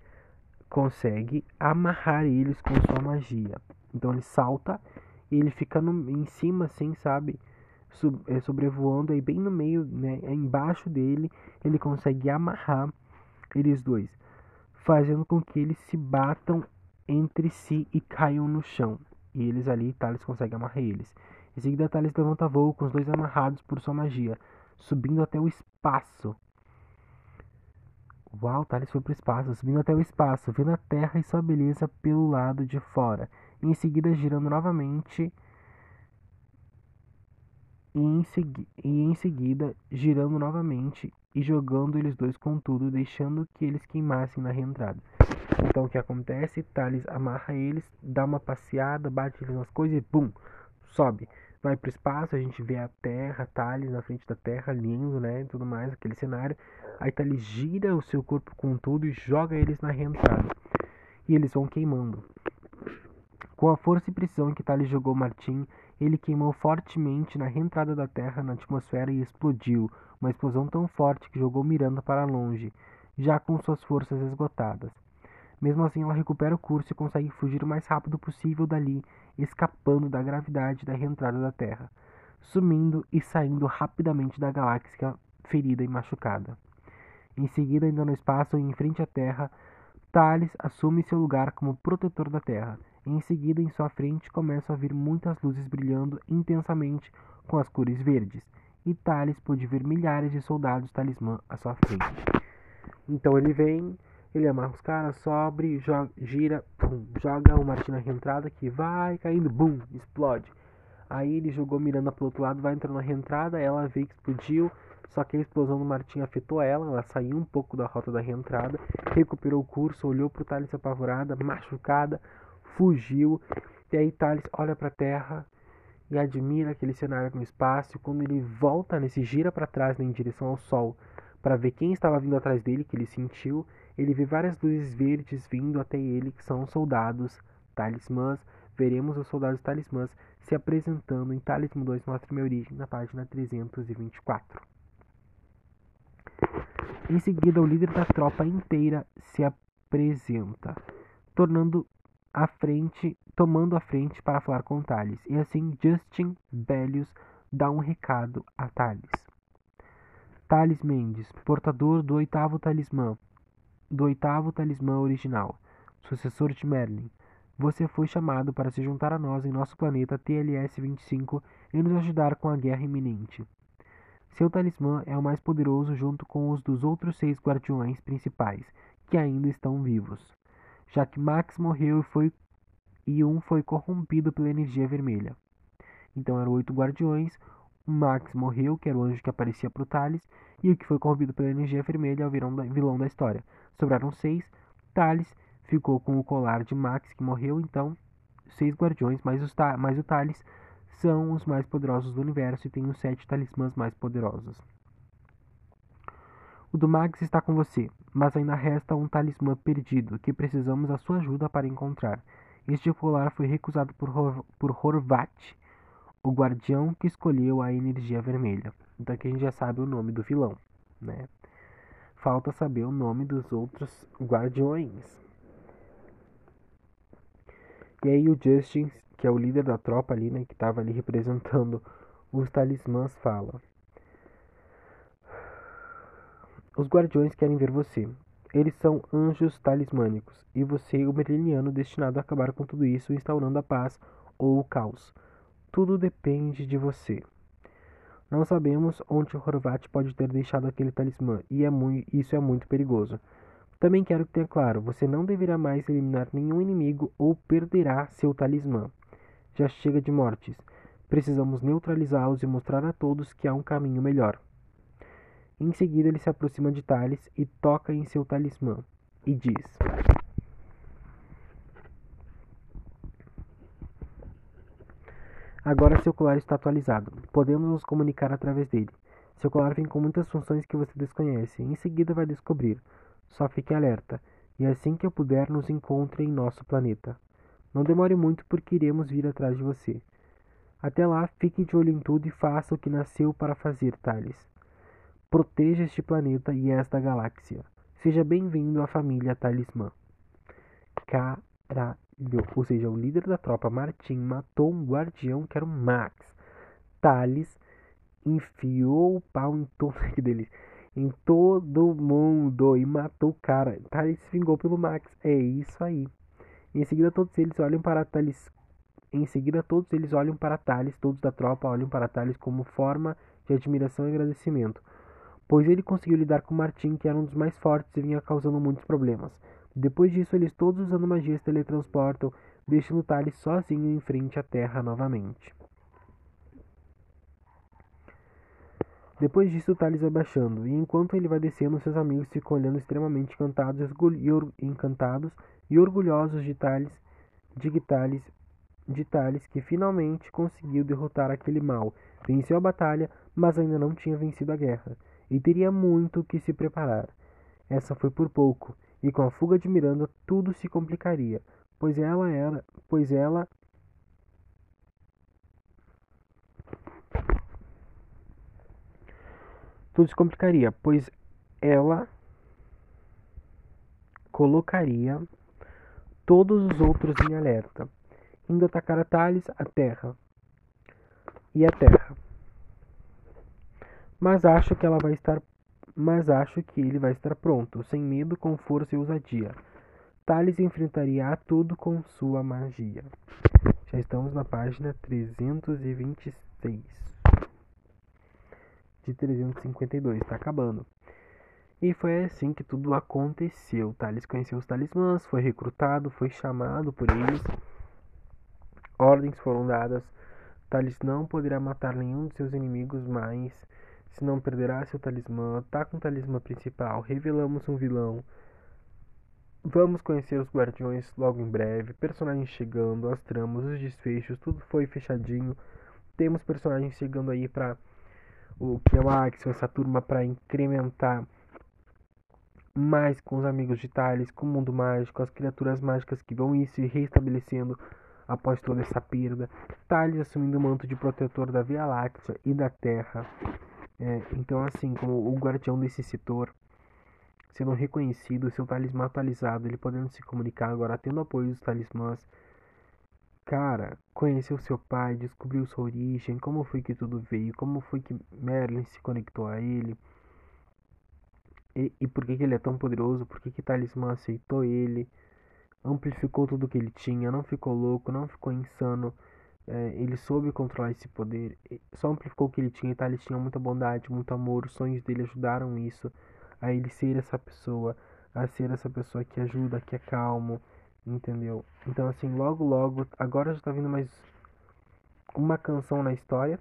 consegue amarrar eles com sua magia. Então ele salta e ele fica no, em cima, assim, sabe? É, sobrevoando aí bem no meio, né? Embaixo dele, ele consegue amarrar eles dois, fazendo com que eles se batam entre si e caiam no chão. E eles ali, Thales consegue amarrar eles. Em seguida, Thales levanta voo com os dois amarrados por sua magia, subindo até o espaço. Uau, Thales foi pro espaço, subindo até o espaço, vendo a Terra e sua beleza pelo lado de fora. E em seguida girando novamente. E em, segui e em seguida girando novamente e jogando eles dois com tudo, deixando que eles queimassem na reentrada. Então o que acontece? Thales amarra eles, dá uma passeada, bate eles nas coisas e pum, sobe vai para o espaço, a gente vê a Terra, Thales na frente da Terra, lindo, né, e tudo mais, aquele cenário. Aí Thales gira o seu corpo com tudo e joga eles na reentrada. E eles vão queimando. Com a força e precisão que Thales jogou Martim, ele queimou fortemente na reentrada da Terra na atmosfera e explodiu, uma explosão tão forte que jogou Miranda para longe, já com suas forças esgotadas. Mesmo assim, ela recupera o curso e consegue fugir o mais rápido possível dali, escapando da gravidade da reentrada da Terra, sumindo e saindo rapidamente da galáxia ferida e machucada. Em seguida, ainda no espaço e em frente à Terra, Thales assume seu lugar como protetor da Terra. Em seguida, em sua frente, começam a vir muitas luzes brilhando intensamente com as cores verdes, e Thales pôde ver milhares de soldados talismã à sua frente. Então ele vem ele amarra os caras, sobe, joga, gira, pum, joga o Martin na reentrada que vai caindo, bum, explode. Aí ele jogou Miranda pro outro lado, vai entrando na reentrada, ela vê que explodiu, só que a explosão do Martin afetou ela, ela saiu um pouco da rota da reentrada, recuperou o curso, olhou pro Thales apavorada, machucada, fugiu. E aí Thales olha pra terra e admira aquele cenário no espaço. Quando ele volta nesse gira para trás né, em direção ao sol para ver quem estava vindo atrás dele, que ele sentiu, ele vê várias luzes verdes vindo até ele, que são soldados talismãs. Veremos os soldados talismãs se apresentando em Talismã 2 Mostra Minha Origem, na página 324. Em seguida, o líder da tropa inteira se apresenta, tornando a frente, tomando a frente para falar com Thales. E assim, Justin Bellius dá um recado a Thales. Thales Mendes, portador do oitavo talismã, do oitavo talismã original, sucessor de Merlin. Você foi chamado para se juntar a nós em nosso planeta TLS-25 e nos ajudar com a guerra iminente. Seu talismã é o mais poderoso junto com os dos outros seis guardiões principais, que ainda estão vivos, já que Max morreu e, foi, e um foi corrompido pela energia vermelha. Então eram oito guardiões, Max morreu, que era o anjo que aparecia para o Thales, e o que foi corrompido pela energia vermelha é o vilão da, vilão da história. Sobraram seis. Thales ficou com o colar de Max, que morreu, então seis guardiões, mais, os, mais o Thales, são os mais poderosos do universo e tem os sete talismãs mais poderosos. O do Max está com você, mas ainda resta um talismã perdido que precisamos da sua ajuda para encontrar. Este colar foi recusado por, Hor por Horvat, o guardião que escolheu a energia vermelha. Então aqui a gente já sabe o nome do vilão, né? Falta saber o nome dos outros guardiões. E aí o Justin, que é o líder da tropa ali, né, que estava ali representando os talismãs, fala: Os guardiões querem ver você. Eles são anjos talismânicos, e você, o merliniano, destinado a acabar com tudo isso, instaurando a paz ou o caos. Tudo depende de você. Não sabemos onde Horvat pode ter deixado aquele talismã, e é isso é muito perigoso. Também quero que tenha claro, você não deverá mais eliminar nenhum inimigo ou perderá seu talismã. Já chega de mortes. Precisamos neutralizá-los e mostrar a todos que há um caminho melhor. Em seguida, ele se aproxima de Thales e toca em seu talismã e diz: Agora seu colar está atualizado. Podemos nos comunicar através dele. Seu colar vem com muitas funções que você desconhece. Em seguida vai descobrir. Só fique alerta. E assim que eu puder, nos encontre em nosso planeta. Não demore muito porque iremos vir atrás de você. Até lá, fique de olho em tudo e faça o que nasceu para fazer, Thales. Proteja este planeta e esta galáxia. Seja bem-vindo à família Talismã. Caralho ou seja, o líder da tropa, Martin, matou um guardião que era o Max. Thales enfiou o pau em todo deles, em todo mundo e matou o cara. Thales vingou pelo Max. É isso aí. Em seguida todos eles olham para Thales. Em seguida todos eles olham para Thales, todos da tropa olham para Thales como forma de admiração e agradecimento. Pois ele conseguiu lidar com Martin, que era um dos mais fortes e vinha causando muitos problemas. Depois disso, eles todos usando magia teletransportam, deixando Thales sozinho em frente à Terra novamente. Depois disso, Thales vai baixando, e enquanto ele vai descendo, seus amigos ficam olhando extremamente encantados e, encantados e orgulhosos de Thales, de Thales, de Thales, que finalmente conseguiu derrotar aquele mal, venceu a batalha, mas ainda não tinha vencido a guerra, e teria muito que se preparar. Essa foi por pouco, e com a fuga de Miranda tudo se complicaria, pois ela era, pois ela tudo se complicaria, pois ela colocaria todos os outros em alerta, indo atacar a Thales a terra e a terra. Mas acho que ela vai estar mas acho que ele vai estar pronto, sem medo, com força e ousadia. Thales enfrentaria tudo com sua magia. Já estamos na página 326 de 352, está acabando. E foi assim que tudo aconteceu. Thales conheceu os talismãs, foi recrutado, foi chamado por eles. Ordens foram dadas. Thales não poderá matar nenhum de seus inimigos mais, se não perderá seu talismã. Tá com o talismã principal. Revelamos um vilão. Vamos conhecer os guardiões logo em breve. Personagens chegando, as tramas, os desfechos, tudo foi fechadinho. Temos personagens chegando aí para o que é o Axel, essa turma para incrementar mais com os amigos de Thales, com o mundo mágico, as criaturas mágicas que vão ir se reestabelecendo após toda essa perda. Thales assumindo o manto de protetor da Via Láctea e da Terra. É, então, assim, como o guardião desse setor, sendo reconhecido, seu talismã atualizado, ele podendo se comunicar agora, tendo apoio dos talismãs Cara, conheceu seu pai, descobriu sua origem, como foi que tudo veio, como foi que Merlin se conectou a ele. E, e por que, que ele é tão poderoso, por que, que Talismã aceitou ele, amplificou tudo que ele tinha, não ficou louco, não ficou insano, é, ele soube controlar esse poder, só amplificou o que ele tinha e Thales tinha muita bondade, muito amor, os sonhos dele ajudaram isso, a ele ser essa pessoa, a ser essa pessoa que ajuda, que é calmo, Entendeu? Então, assim, logo, logo, agora já tá vindo mais uma canção na história.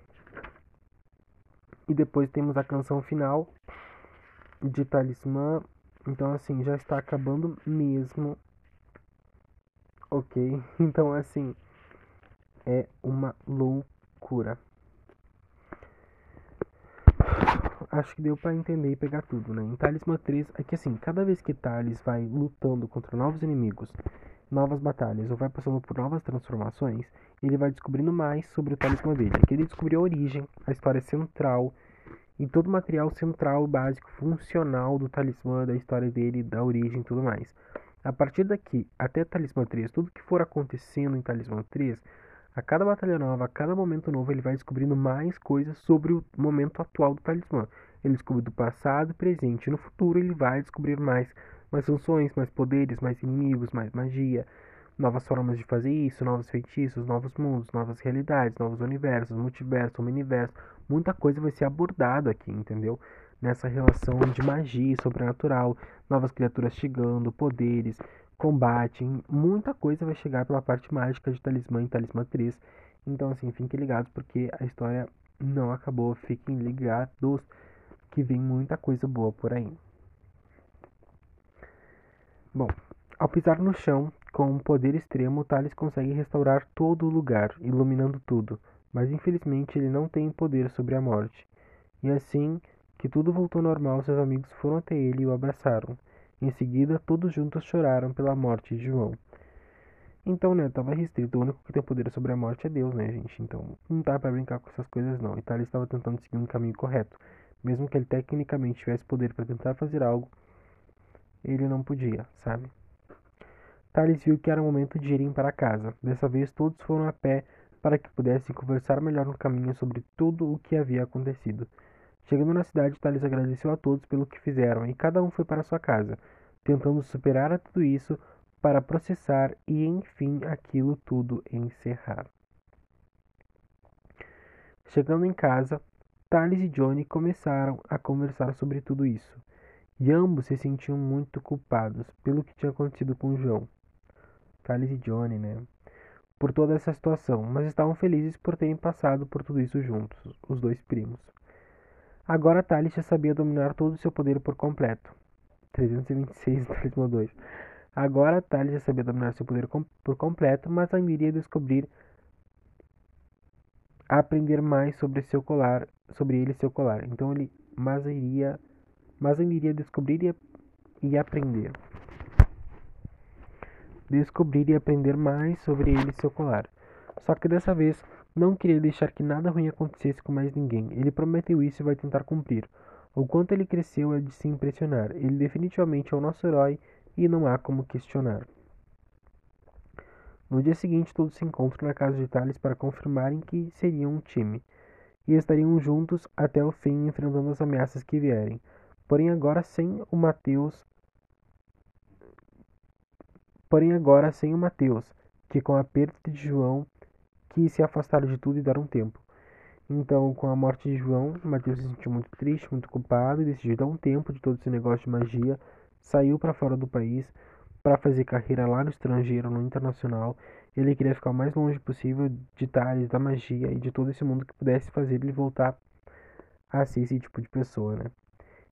E depois temos a canção final de Talismã. Então, assim, já está acabando mesmo. Ok? Então, assim, é uma loucura. Acho que deu para entender e pegar tudo, né? Em Talismã 3, é que assim, cada vez que Talis vai lutando contra novos inimigos novas batalhas ou vai passando por novas transformações, ele vai descobrindo mais sobre o talismã dele. Aqui ele descobriu a origem, a história central e todo o material central, básico, funcional do talismã, da história dele, da origem e tudo mais. A partir daqui até Talismã 3, tudo que for acontecendo em Talismã 3, a cada batalha nova, a cada momento novo, ele vai descobrindo mais coisas sobre o momento atual do talismã. Ele descobre do passado, presente e no futuro ele vai descobrir mais mais funções, mais poderes, mais inimigos, mais magia, novas formas de fazer isso, novos feitiços, novos mundos, novas realidades, novos universos, multiverso, universo, muita coisa vai ser abordada aqui, entendeu? Nessa relação de magia sobrenatural, novas criaturas chegando, poderes, combate, muita coisa vai chegar pela parte mágica de Talismã e Talismã 3. Então, assim, fiquem ligados porque a história não acabou. Fiquem ligados que vem muita coisa boa por aí. Bom, ao pisar no chão, com um poder extremo, Thales consegue restaurar todo o lugar, iluminando tudo, mas infelizmente ele não tem poder sobre a morte. E assim que tudo voltou normal, seus amigos foram até ele e o abraçaram. Em seguida, todos juntos choraram pela morte de João. Então, né, tava restrito. O único que tem poder sobre a morte é Deus, né, gente? Então, não dá para brincar com essas coisas, não. E Thales estava tentando seguir um caminho correto. Mesmo que ele tecnicamente tivesse poder para tentar fazer algo, ele não podia, sabe? Thales viu que era momento de irem para casa. Dessa vez todos foram a pé para que pudessem conversar melhor no caminho sobre tudo o que havia acontecido. Chegando na cidade, Thales agradeceu a todos pelo que fizeram e cada um foi para sua casa, tentando superar tudo isso para processar e, enfim, aquilo tudo encerrar. Chegando em casa, Thales e Johnny começaram a conversar sobre tudo isso, e ambos se sentiam muito culpados pelo que tinha acontecido com João. Thales e Johnny, né? Por toda essa situação, mas estavam felizes por terem passado por tudo isso juntos, os dois primos. Agora Thales já sabia dominar todo o seu poder por completo. 326 Talismã 2. Agora Thales já sabia dominar seu poder com, por completo, mas ainda iria descobrir aprender mais sobre seu colar, sobre ele e seu colar. Então ele mas iria mas ainda iria descobrir e, e aprender. Descobrir e aprender mais sobre ele e seu colar. Só que dessa vez não queria deixar que nada ruim acontecesse com mais ninguém. Ele prometeu isso e vai tentar cumprir. O quanto ele cresceu é de se impressionar. Ele definitivamente é o nosso herói e não há como questionar. No dia seguinte, todos se encontram na casa de Thales para confirmarem que seriam um time e estariam juntos até o fim, enfrentando as ameaças que vierem. Porém, agora sem o Mateus. Porém, agora sem o Mateus, que com a perda de João quis se afastar de tudo e dar um tempo. Então, com a morte de João, Mateus se sentiu muito triste, muito culpado e decidiu dar um tempo de todo esse negócio de magia. Saiu para fora do país para fazer carreira lá no estrangeiro, no internacional. Ele queria ficar o mais longe possível de Thales, da magia e de todo esse mundo que pudesse fazer ele voltar a ser esse tipo de pessoa, né?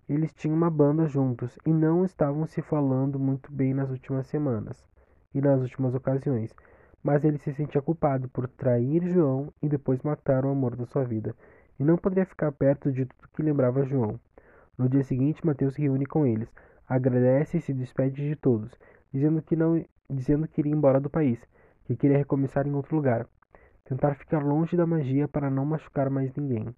Eles tinham uma banda juntos e não estavam se falando muito bem nas últimas semanas e nas últimas ocasiões mas ele se sentia culpado por trair João e depois matar o amor da sua vida, e não poderia ficar perto de tudo que lembrava João. No dia seguinte, Mateus se reúne com eles, agradece e se despede de todos, dizendo que não, dizendo que iria embora do país, que queria recomeçar em outro lugar, tentar ficar longe da magia para não machucar mais ninguém.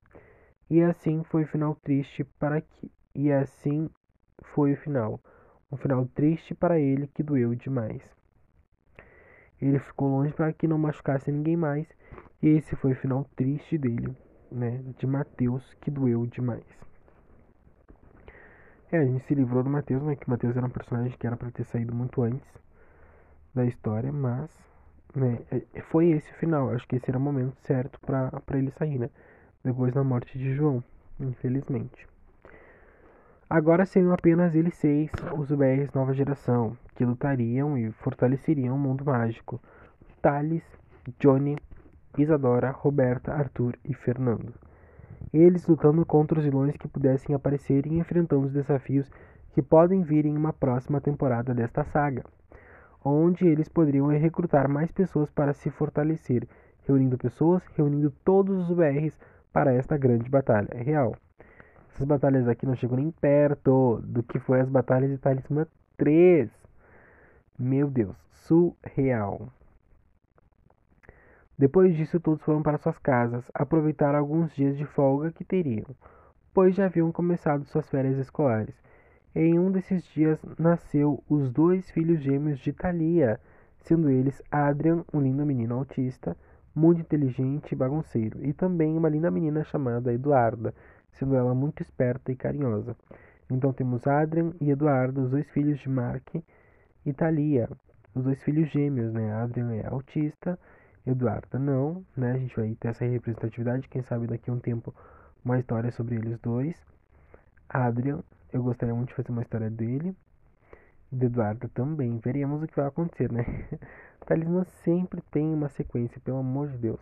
E assim foi o final triste para que e assim foi o final, um final triste para ele que doeu demais. Ele ficou longe para que não machucasse ninguém mais. E esse foi o final triste dele, né? De Mateus, que doeu demais. É, a gente se livrou do Mateus, né? Que Mateus era um personagem que era para ter saído muito antes da história, mas né, é, foi esse o final. Acho que esse era o momento certo para ele sair, né? Depois da morte de João, infelizmente. Agora seriam apenas eles seis, os UBRs nova geração, que lutariam e fortaleceriam o mundo mágico. Thales, Johnny, Isadora, Roberta, Arthur e Fernando. Eles lutando contra os vilões que pudessem aparecer e enfrentando os desafios que podem vir em uma próxima temporada desta saga, onde eles poderiam recrutar mais pessoas para se fortalecer, reunindo pessoas, reunindo todos os UBRs para esta grande batalha real. Essas batalhas aqui não chegam nem perto do que foi as batalhas de Talismã 3. Meu Deus, surreal. Depois disso, todos foram para suas casas, aproveitar alguns dias de folga que teriam, pois já haviam começado suas férias escolares. Em um desses dias nasceu os dois filhos gêmeos de Thalia, sendo eles Adrian, um lindo menino autista, muito inteligente e bagunceiro, e também uma linda menina chamada Eduarda, sendo ela muito esperta e carinhosa. Então temos Adrian e Eduardo, os dois filhos de Mark e Thalia, os dois filhos gêmeos, né? Adrian é autista, Eduardo não, né? A gente vai ter essa representatividade, quem sabe daqui a um tempo uma história sobre eles dois. Adrian, eu gostaria muito de fazer uma história dele. De Eduardo também. Veremos o que vai acontecer, né? Talismã sempre tem uma sequência, pelo amor de Deus.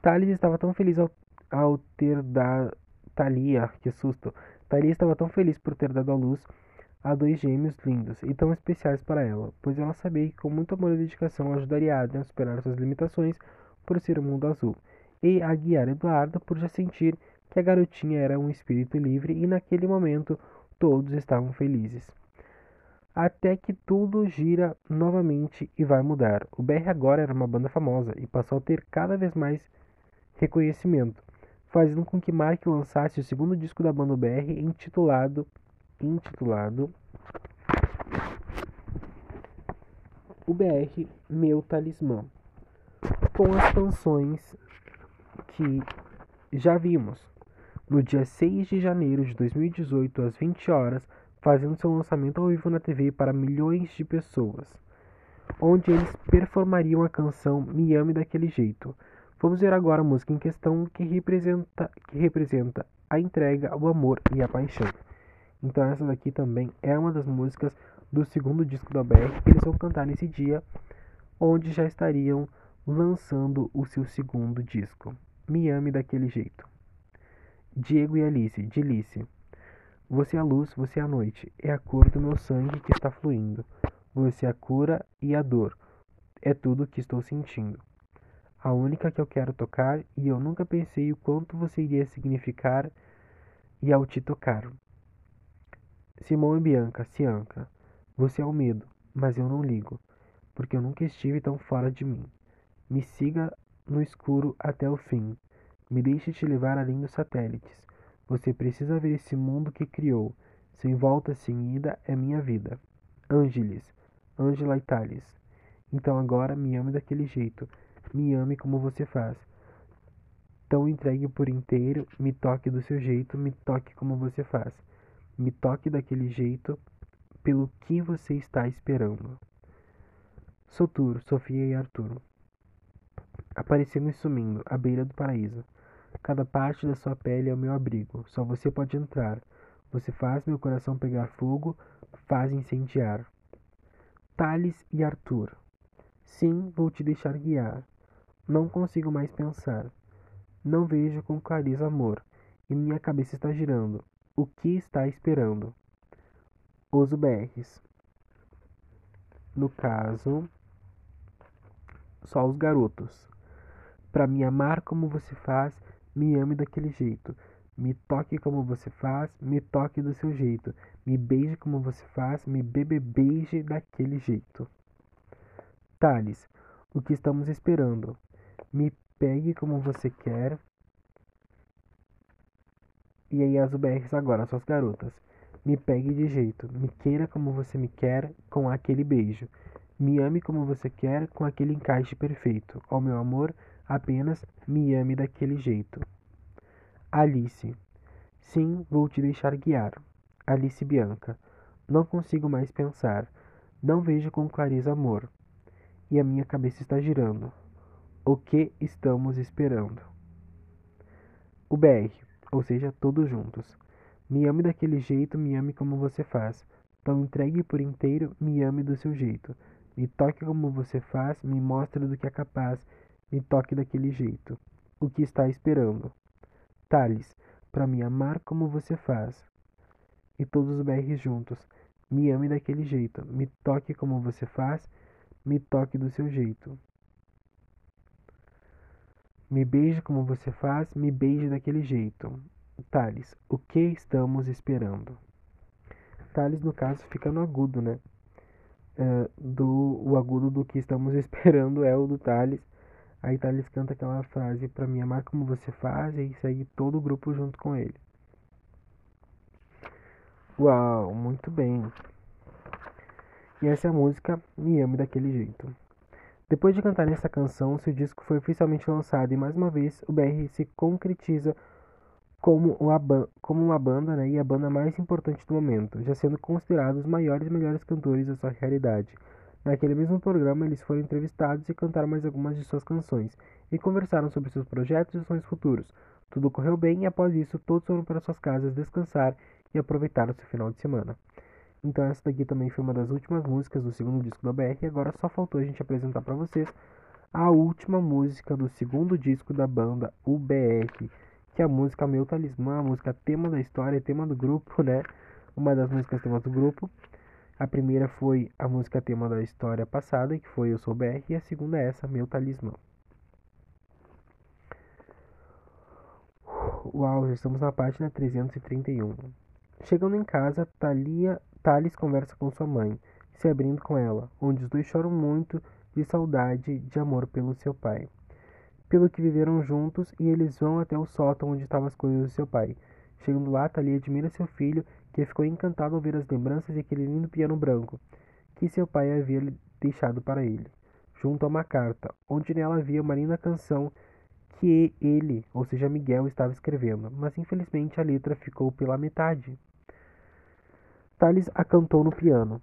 Thales estava tão feliz ao, ao ter dado Thalia, que susto. Thalia estava tão feliz por ter dado à luz a dois gêmeos lindos e tão especiais para ela, pois ela sabia que com muito amor e dedicação ajudaria Adrian a superar suas limitações por ser um mundo azul, e a guiar Eduardo por já sentir que a garotinha era um espírito livre e naquele momento todos estavam felizes. Até que tudo gira novamente e vai mudar. O BR agora era uma banda famosa e passou a ter cada vez mais reconhecimento fazendo com que Mark lançasse o segundo disco da banda BR intitulado intitulado O BR Meu Talismã, com as canções que já vimos. No dia 6 de janeiro de 2018 às 20 horas, fazendo seu lançamento ao vivo na TV para milhões de pessoas, onde eles performariam a canção Me Ame Daquele Jeito, Vamos ver agora a música em questão que representa, que representa a entrega, o amor e a paixão. Então essa daqui também é uma das músicas do segundo disco da BR que eles vão cantar nesse dia, onde já estariam lançando o seu segundo disco, Me Ame Daquele Jeito. Diego e Alice, de Alice. Você é a luz, você é a noite, é a cor do meu sangue que está fluindo. Você é a cura e a dor, é tudo o que estou sentindo. A única que eu quero tocar e eu nunca pensei o quanto você iria significar e ao te tocar. Simão e Bianca, Cianca, você é o medo, mas eu não ligo, porque eu nunca estive tão fora de mim. Me siga no escuro até o fim. Me deixe te levar além dos satélites. Você precisa ver esse mundo que criou. Sem volta, sem ida, é minha vida. Ângeles, Angela Itales. Então agora me ame daquele jeito. Me ame como você faz. Tão entregue por inteiro, me toque do seu jeito, me toque como você faz. Me toque daquele jeito, pelo que você está esperando. Sotur, Sofia e Arthur. Aparecendo e sumindo, à beira do paraíso. Cada parte da sua pele é o meu abrigo. Só você pode entrar. Você faz meu coração pegar fogo, faz incendiar. Thales e Arthur. Sim, vou te deixar guiar. Não consigo mais pensar. Não vejo com clareza amor, e minha cabeça está girando. O que está esperando? Os UBRs. No caso, só os garotos. Para me amar como você faz, me ame daquele jeito. Me toque como você faz, me toque do seu jeito. Me beije como você faz, me bebe beije daquele jeito. Thales, o que estamos esperando? Me pegue como você quer. E aí as UBRs agora, suas garotas. Me pegue de jeito, me queira como você me quer, com aquele beijo. Me ame como você quer, com aquele encaixe perfeito. Ó oh, meu amor, Apenas me ame daquele jeito. Alice. Sim, vou te deixar guiar. Alice Bianca. Não consigo mais pensar. Não vejo com clareza amor. E a minha cabeça está girando. O que estamos esperando? O BR, ou seja, todos juntos. Me ame daquele jeito, me ame como você faz. Tão entregue por inteiro, me ame do seu jeito. Me toque como você faz, me mostre do que é capaz me toque daquele jeito. O que está esperando? Thales, para me amar como você faz. E todos os BRs juntos. Me ame daquele jeito. Me toque como você faz. Me toque do seu jeito. Me beije como você faz. Me beije daquele jeito. Thales, o que estamos esperando? Thales, no caso, fica no agudo, né? Uh, do, o agudo do que estamos esperando é o do Thales Aí Thales canta aquela frase para me amar como você faz e segue todo o grupo junto com ele. Uau, muito bem. E essa é a música Me Ame Daquele Jeito. Depois de cantar essa canção, seu disco foi oficialmente lançado e mais uma vez o BR se concretiza como uma, como uma banda né, e a banda mais importante do momento, já sendo considerados os maiores e melhores cantores da sua realidade. Naquele mesmo programa, eles foram entrevistados e cantaram mais algumas de suas canções, e conversaram sobre seus projetos e sonhos futuros. Tudo correu bem e após isso, todos foram para suas casas descansar e aproveitar o seu final de semana. Então essa daqui também foi uma das últimas músicas do segundo disco da BR, e agora só faltou a gente apresentar para vocês a última música do segundo disco da banda, UBR, que é a música Meu Talismã, a música tema da história, tema do grupo, né? Uma das músicas temas do grupo. A primeira foi a música tema da história passada, que foi Eu Sou BR, e a segunda é essa, Meu Talismã. Uau, já estamos na página 331. Chegando em casa, Thalia, Thales conversa com sua mãe, se abrindo com ela, onde os dois choram muito de saudade de amor pelo seu pai. Pelo que viveram juntos e eles vão até o sótão onde estavam as coisas do seu pai. Chegando lá, Thalia admira seu filho que ficou encantado ao ver as lembranças e aquele lindo piano branco que seu pai havia deixado para ele, junto a uma carta, onde nela havia uma linda canção que ele, ou seja, Miguel, estava escrevendo, mas infelizmente a letra ficou pela metade. Thales a cantou no piano,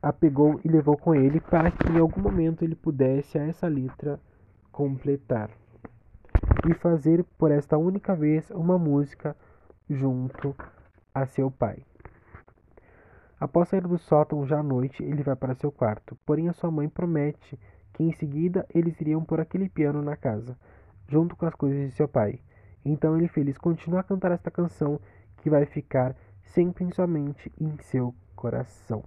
a pegou e levou com ele para que em algum momento ele pudesse a essa letra completar e fazer por esta única vez uma música junto a seu pai. Após sair do sótão já à noite, ele vai para seu quarto, porém a sua mãe promete que em seguida eles iriam pôr aquele piano na casa, junto com as coisas de seu pai. Então ele feliz continua a cantar esta canção que vai ficar sempre em sua mente e em seu coração.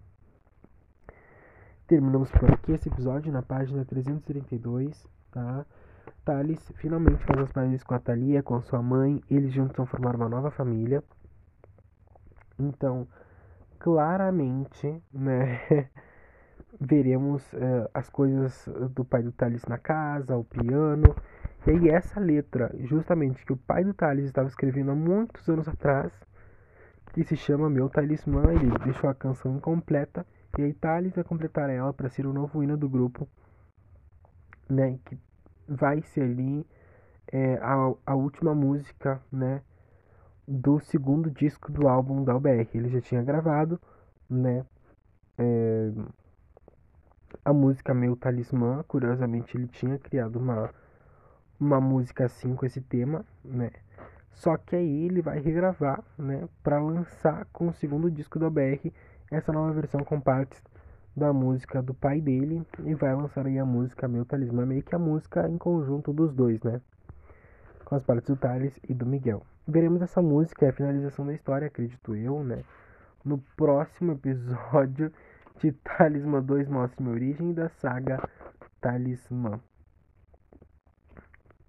Terminamos por aqui esse episódio na página 332, tá? Thales finalmente faz as pazes com a Thalia, com sua mãe, eles juntos vão formar uma nova família. Então, claramente, né, veremos uh, as coisas do pai do Thales na casa, o piano. E aí essa letra, justamente que o pai do Thales estava escrevendo há muitos anos atrás, que se chama Meu Talismã, ele deixou a canção incompleta, e aí Thales vai completar ela para ser o novo hino do grupo, né, que vai ser ali é, a, a última música, né, do segundo disco do álbum da UBR. Ele já tinha gravado, né, é, a música Meu Talismã. Curiosamente, ele tinha criado uma, uma música assim com esse tema, né. Só que aí ele vai regravar, né, para lançar com o segundo disco da UBR essa nova versão com partes da música do pai dele e vai lançar aí a música Meu Talismã, meio que a música em conjunto dos dois, né? Com as partes do Thales e do Miguel. Veremos essa música, é a finalização da história, acredito eu, né? No próximo episódio de Talismã 2 Mostra Minha Origem da saga Talismã.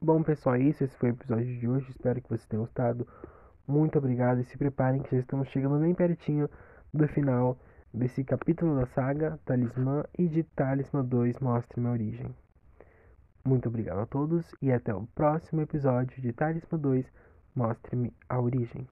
Bom, pessoal, é isso. Esse foi o episódio de hoje. Espero que vocês tenham gostado. Muito obrigado e se preparem que já estamos chegando bem pertinho do final desse capítulo da saga Talismã e de Talismã 2 Mostre Minha Origem. Muito obrigado a todos e até o próximo episódio de Talismã 2 Mostre-me a Origem.